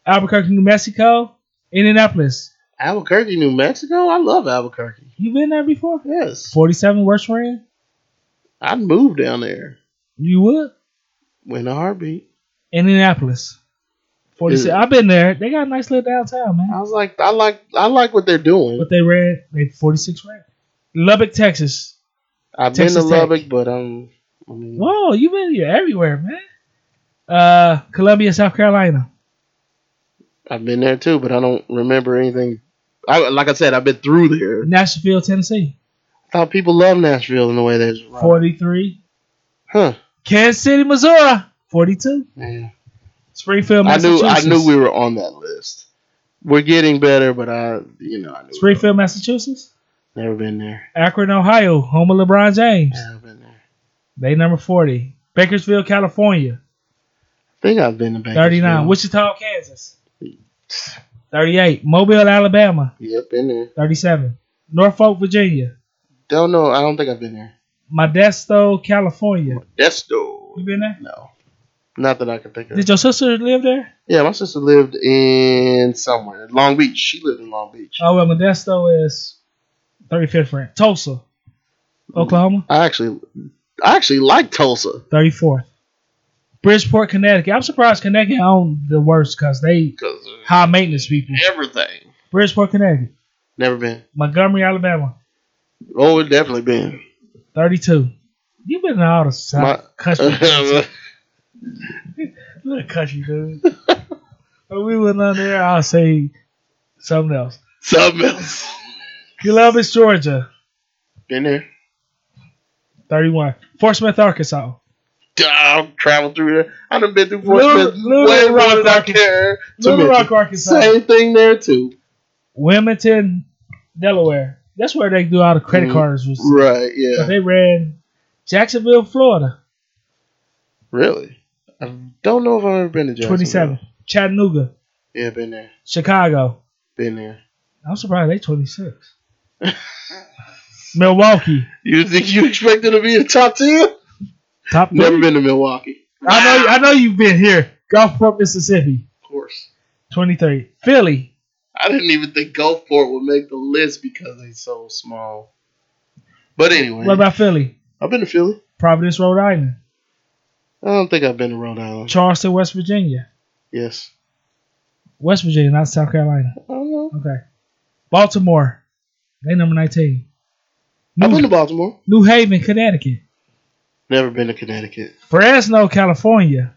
Albuquerque, New Mexico, Indianapolis. Albuquerque, New Mexico. I love Albuquerque. You been there before? Yes. 47 worst ran. I'd move down there You would. in a heartbeat. Indianapolis. 47. Is- I've been there. They got a nice little downtown, man. I was like, I like, I like what they're doing. But they ran. They 46 ran. Lubbock, Texas. I've Texas been to Tech. Lubbock, but um, I mean, Whoa, you've been here everywhere, man. Uh, Columbia, South Carolina. I've been there too, but I don't remember anything. I like I said, I've been through there. Nashville, Tennessee. I thought people love Nashville in the way there's 43. Huh. Kansas City, Missouri. 42. Man. Springfield, I knew, I knew we were on that list. We're getting better, but I, you know, I knew. Springfield, Massachusetts. Never been there. Akron, Ohio. Home of LeBron James. Never been there. They number 40. Bakersfield, California. I think I've been to Bakersfield. 39. Wichita, Kansas. 38. Mobile, Alabama. Yep, been there. 37. Norfolk, Virginia. Don't know. I don't think I've been there. Modesto, California. Modesto. You been there? No. Not that I can think of. Did your sister live there? Yeah, my sister lived in somewhere. Long Beach. She lived in Long Beach. Oh, well, Modesto is 35th rank. Tulsa, mm. Oklahoma, I actually I actually like Tulsa. 34th. Bridgeport, Connecticut. I'm surprised Connecticut owned the worst because they Because high maintenance people. everything. Bridgeport, Connecticut. Never been. Montgomery, Alabama. Oh, it definitely been. 32. You've been in all the south My- country. <laughs> <laughs> Little country, dude. If we went on there, I'll say something else. Something else. <laughs> Columbus, Georgia. Been there. 31. Fort Smith, Arkansas. I've traveled through there. I done been through Fort Little- Smith Little way Rock, than I care. Little. Rock, Arkansas. Same thing there too. Wilmington, Delaware. That's where they do all the credit Mhm. cards. Was, Right, But yeah. they ran Jacksonville, Florida. Really? I don't know if I've ever been to Jacksonville. 27. Chattanooga. Yeah, been there. Chicago. Been there. I'm surprised they 26. <laughs> Milwaukee, You think you expected to be a the top ten? Top three. Never been to Milwaukee. I know. I know you've been here. Gulfport, Mississippi, Of course. 23. Philly, I didn't even think Gulfport would make the list because they so small. But anyway, what about Philly? I've been to Philly. Providence, Rhode Island, I don't think I've been to Rhode Island. Charleston, West Virginia, Yes. West Virginia, not South Carolina. I don't know. Okay, Baltimore, they number 19. I've been to Baltimore. New Haven, Connecticut, Never been to Connecticut. Fresno, California.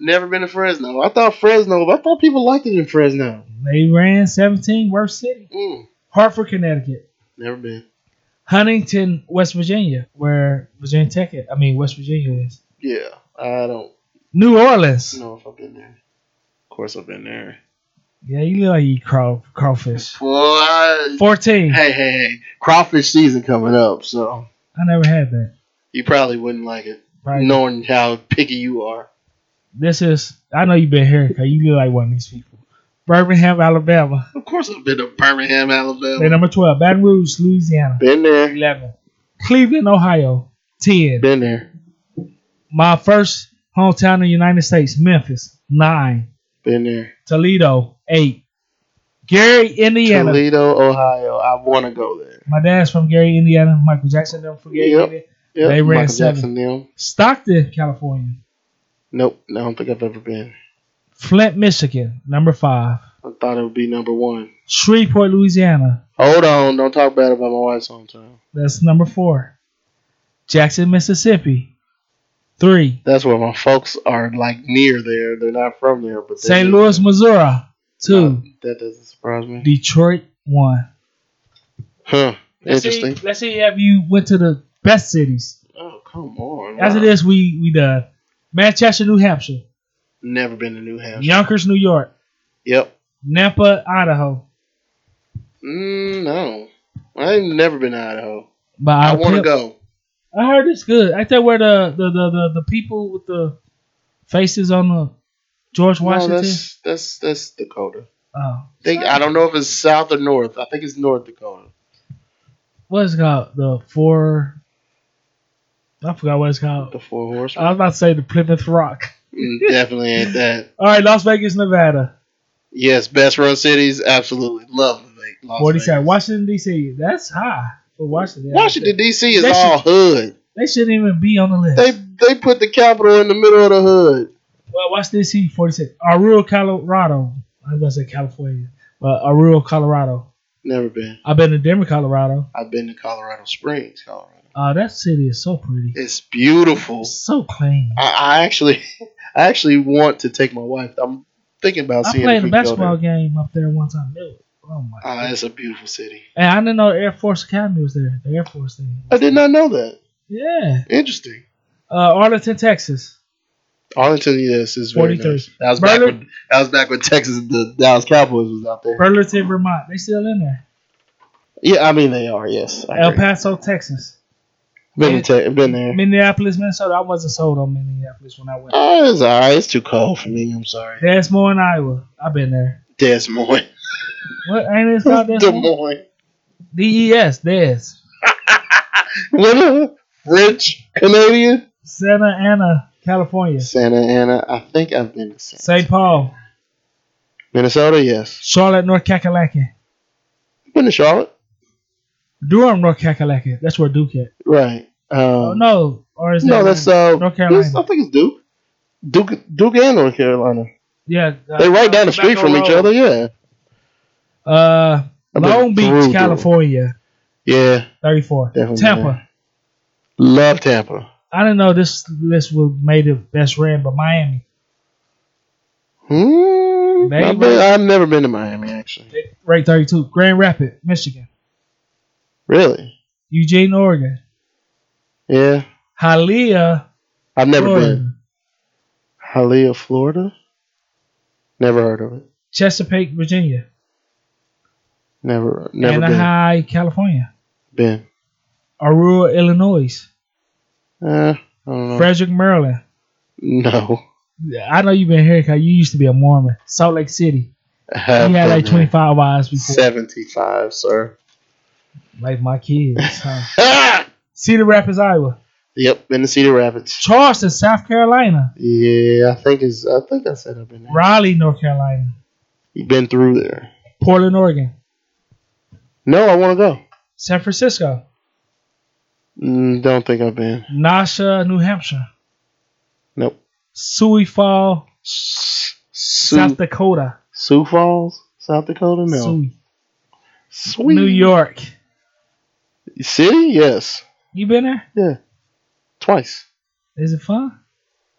Never been to Fresno. I thought Fresno. I thought people liked it in Fresno. They ran 17, worst city. Mm, Hartford, Connecticut. never been. Huntington, West Virginia, where Virginia Tech, I mean West Virginia is. Yeah, I don't New Orleans. know if I've been there. Of course, I've been there. Yeah, you look like you eat craw, crawfish. Well, I, 14. hey, hey, hey! Crawfish season coming up, so I never had that. You probably wouldn't like it, Right. knowing how picky you are. This is, I know you've been here because you look like one of these people. Birmingham, Alabama. Of course, I've been to Birmingham, Alabama. number 12. Baton Rouge, Louisiana. Been there. 11. Cleveland, Ohio. 10. Been there. My first hometown in the United States, Memphis. 9. Been there. Toledo, 8. Gary, Indiana. Toledo, Ohio. I want to go there. My dad's from Gary, Indiana. Michael Jackson, them from Gary, Yep. Indiana. Yep. They ran Michael seven. Jackson. Stockton, California. Nope. I don't think I've ever been. Flint, Michigan, number 5. I thought it would be number one. Shreveport, Louisiana. Hold on. Don't talk bad about my wife's hometown. That's number 4. Jackson, Mississippi. 3. That's where my folks are like near there. They're not from there, but St. live Louis, Missouri. 2. there. That doesn't surprise me. Detroit, 1. Huh. Let's Interesting. See, let's see if you went to the best cities. Oh, come on. After this, we we done. Manchester, New Hampshire. Never been to New Hampshire. Yonkers, New York. Yep. Nampa, Idaho. Mm, no. I ain't never been to Idaho. But I want to go. I heard it's good. Ain't that where the the, the, the, the people with the faces on the George No, Washington? that's that's that's Dakota. oh, think I don't know if it's south or north. I think it's North Dakota. what is it called? The four. I forgot what it's called. The Four I Horsemen. was about to say the Plymouth Rock. Mm, Definitely ain't that. <laughs> All right, Las Vegas, Nevada. Yes, best run cities. Absolutely love Ve- Las Forty-seven. Vegas. Washington D.C. That's high for Washington. Washington D.C. is They all should- hood. They shouldn't even be on the list. They they put the capital in the middle of the hood. Well, watch this. See, 46. Aurora, Colorado. I was going to say California, but Aurora, Colorado. Never been. I've been to Denver, Colorado. I've been to Colorado Springs, Colorado. Uh, that city is so pretty. It's beautiful. so clean. I, I actually, <laughs> I actually want to take my wife. I'm thinking about I seeing played if a basketball game up there one time. It oh my! Ah, it's a beautiful city. And I didn't know the Air Force Academy was there. The Air Force thing. I did not know that. Yeah. Interesting. Uh, Arlington, Texas. Arlington, yes, is very 43. nice. That was back Burlington- when that was back when Texas, the Dallas Cowboys was out there. Burlington, Vermont. They still in there. Yeah, I mean they are. Yes, I El agree. Paso, Texas. been to, been there. Minneapolis, Minnesota. I wasn't sold on Minneapolis when I went. Oh, it's alright. It's too cold for me. I'm sorry. Des Moines, Iowa. I've been there. Des Moines. What ain't it called <laughs> Des Des Moines? Moines. D-E-S, Des. What a French Canadian. Santa Ana, California. Santa Ana. I think I've been to Santa. St. Paul. Minnesota. Yes, Charlotte, North Kakalaki. been to Charlotte. Durham, North Kakalaki. That's where Duke at. Right. Um, oh, no. Or is that no, that's uh, North Carolina? I think it's Duke. Duke, Duke, and North Carolina. yeah. uh, They right down the street from each other. Yeah. Uh, I've Long Beach. California. Yeah. 34. Definitely Tampa. there. Love Tampa. I didn't know this list was made it best ran, but Miami. Hmm. I've, been, I've never been to Miami actually. Rate 32. Grand Rapids, Michigan. Really? Eugene, Oregon. Yeah. Hialeah, I've never Florida. been. Hialeah, Florida. Never heard of it. Chesapeake, Virginia. Never. Never Anaheim, California. been. Aurora, Illinois. Uh, know. Frederick, Maryland. No. I know you've been here because you used to be a Mormon. Salt Lake City. He had like been there. 25 wives before. 75, sir. Like my kids. huh? <laughs> Cedar Rapids, Iowa. Yep, been to Cedar Rapids. Charleston, South Carolina. Yeah, I think it's. I think I said I've been there. Raleigh, North Carolina. You've been through there. Portland, Oregon. No, I want to go. San Francisco. Mm, don't think I've been. Nashua, New Hampshire. Nope. Sioux Falls, South Dakota. Sioux Falls, South Dakota. No. Sioux. Sweet. New York. City? Yes. You been there? Yeah. Twice. Is it fun?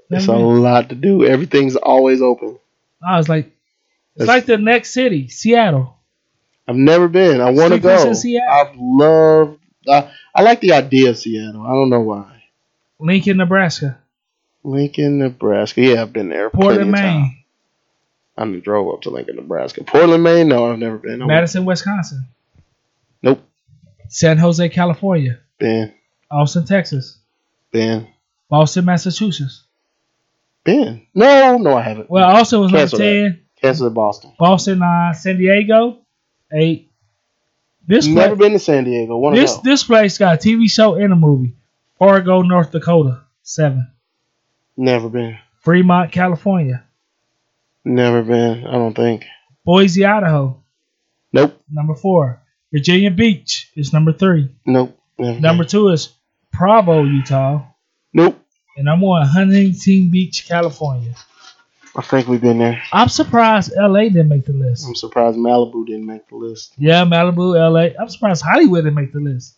It's Never a been. lot to do. Everything's always open. I was like, it's It's- like the next city, Seattle. I've never been. I want to go. I've loved. I, I like the idea of Seattle. I don't know why. Lincoln, Nebraska. Lincoln, Nebraska. Yeah, I've been there. Portland, plenty of time. Maine. I drove up to Lincoln, Nebraska. Portland, Maine. No, I've never been. Madison, Wisconsin. Nope. San Jose, California. Been. Austin, Texas. Been. Boston, Massachusetts. Been. No, no, I haven't. Well, Austin was number Cancel. 10. Cancel Boston. Boston, uh, San Diego, 8. This Never pla- been to San Diego. This this place got a TV show and a movie. Fargo, North Dakota, 7. Never been. Fremont, California. Never been. I don't think. Boise, Idaho, Nope. number 4. Virginia Beach is number 3. Nope. Number been. 2 is Provo, Utah. Nope. And number 1, Huntington Beach, California. I think we've been there. I'm surprised LA didn't make the list. I'm surprised Malibu didn't make the list. Yeah, Malibu, LA. I'm surprised Hollywood didn't make the list.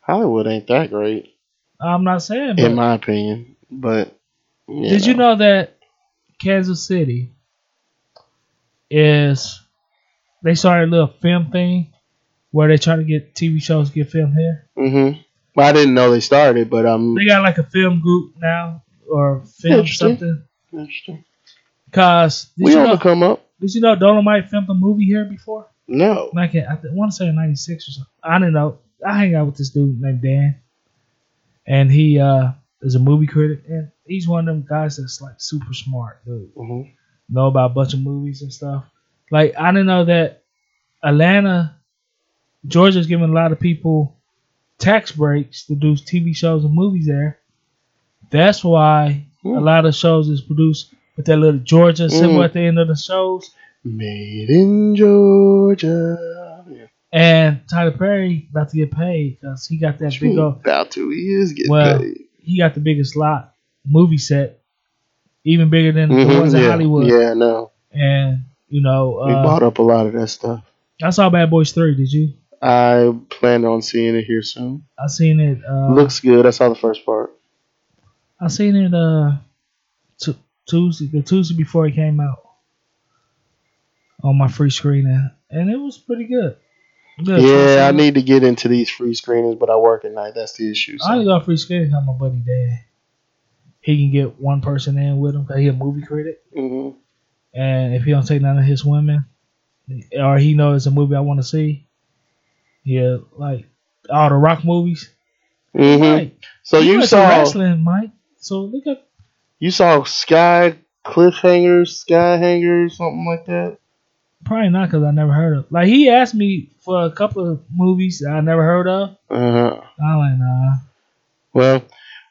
Hollywood ain't that great, I'm not saying, but in my opinion. But you did you know. know that Kansas City is they started a little film thing where they try to get TV shows to get filmed here. Mm-hmm. Well, I didn't know they started, but um, They got like a film group now or film Interesting. something. interesting. Cause did We you know come up. did you know Dolomite filmed a movie here before? No. Like I th- want to say '96 or something. I don't know. I hang out with this dude named Dan, and he uh is a movie critic, and he's one of them guys that's like super smart, dude. Mm-hmm. Know about a bunch of movies and stuff. Like I didn't know that Atlanta, Georgia's giving a lot of people tax breaks to do TV shows and movies there. That's why a lot of shows is produced with that little Georgia symbol Mm. at the end of the shows. Made in Georgia. Yeah. And Tyler Perry about to get paid because he got that big old. About to. He is getting Well, paid. he got the biggest lot movie set, even bigger than the Mhm, ones in yeah. Hollywood. Yeah, no. And you know, We uh, bought up a lot of that stuff. I saw Bad Boys Three. Did you? I plan on seeing it here soon. I seen it. Uh, Looks good. I saw the first part. I seen it uh t- Tuesday, the Tuesday before it came out on my free screening, and it was pretty good. Good. Yeah, I need to get into these free screenings, but I work at night. That's the issue. I only got free screening because my buddy Dan. He can get one person in with him because he a movie critic, mm-hmm. and if he don't take none of his women, or he knows it's a movie I want to see, yeah, like all the rock movies. Mm-hmm. So you saw wrestling, Mike. So look at you saw Sky Cliffhangers, Sky Hangers, something like that. Probably not because I never heard of. Like he asked me for a couple of movies that I never heard of. Uh huh. I'm like, nah. Well,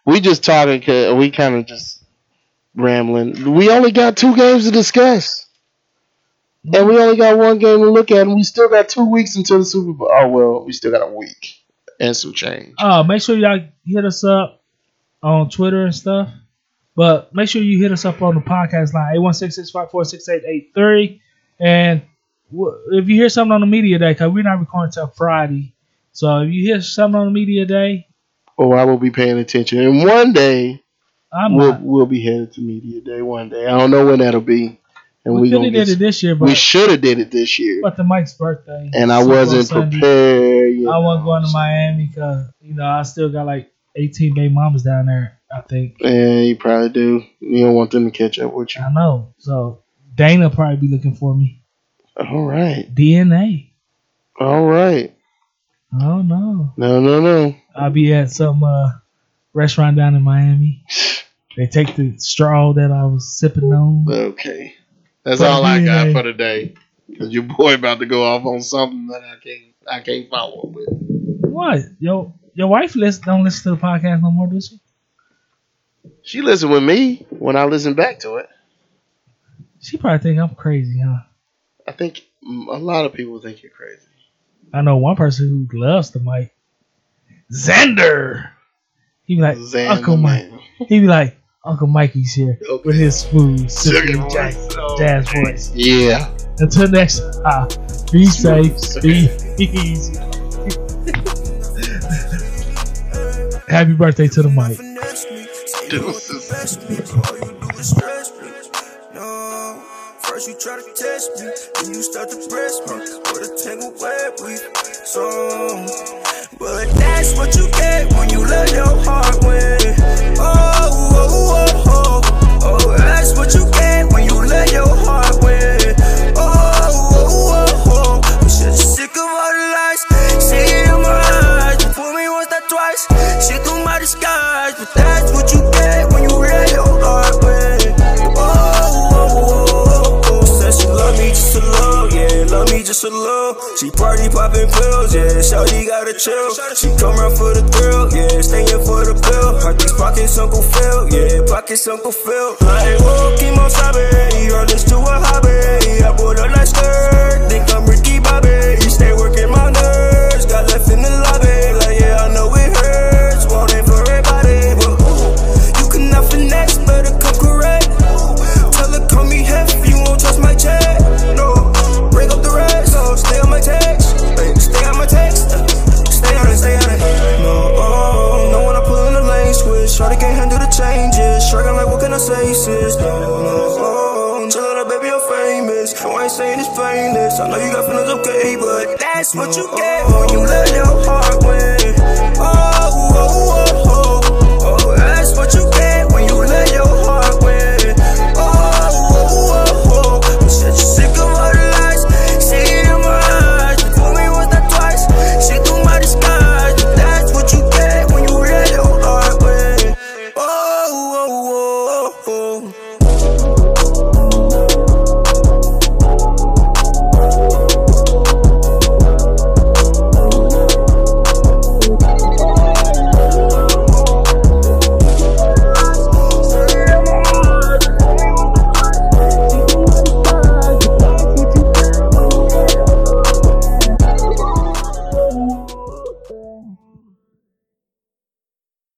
we just talking. 'cause We kind of just rambling. We only got two games to discuss, and we only got one game to look at, and we still got two weeks until the Super Bowl. Oh well, we still got a week and some change. Oh, make sure y'all hit us up on Twitter and stuff. But make sure you hit us up on the podcast line, 816-654-6883. And if you hear something on the media day, because we're not recording until Friday. So if you hear something on the media day, Oh, I will be paying attention, and one day I'm we'll not. we'll be headed to media day. One day, I don't know when that'll be, and We we, could have did it this year, we should have did it this year, but the Mike's birthday. and I wasn't Sunday. prepared. I know. wasn't going to Miami because, you know, I still got like 18 baby mamas down there, I think. Yeah, you probably do. You don't want them to catch up with you. I know. So Dana probably be looking for me. All right. DNA. All right. Oh no. No no no. I'll be at some uh, restaurant down in Miami. They take the straw that I was sipping on. Okay. That's all I got for today. Cause your boy about to go off on something that I can't I can't follow up with. What? Yo your wife list don't listen to the podcast no more, does she? She listens with me when I listen back to it. She probably think I'm crazy, huh? I think a lot of people think you're crazy. I know one person who loves the mic. Xander. He be like Xander Uncle Mike. He be like Uncle Mikey's here okay. with his smooth, silky jazz, oh, jazz voice. Yeah. Until next time, be safe, be easy. <laughs> Happy birthday to the mic. Deuces. No. First you try to test me, then you start to press me with a tangled web we so but that's what you get when you let your heart win. Oh, oh, oh. oh. this Uncle Phil. Like, whoa, on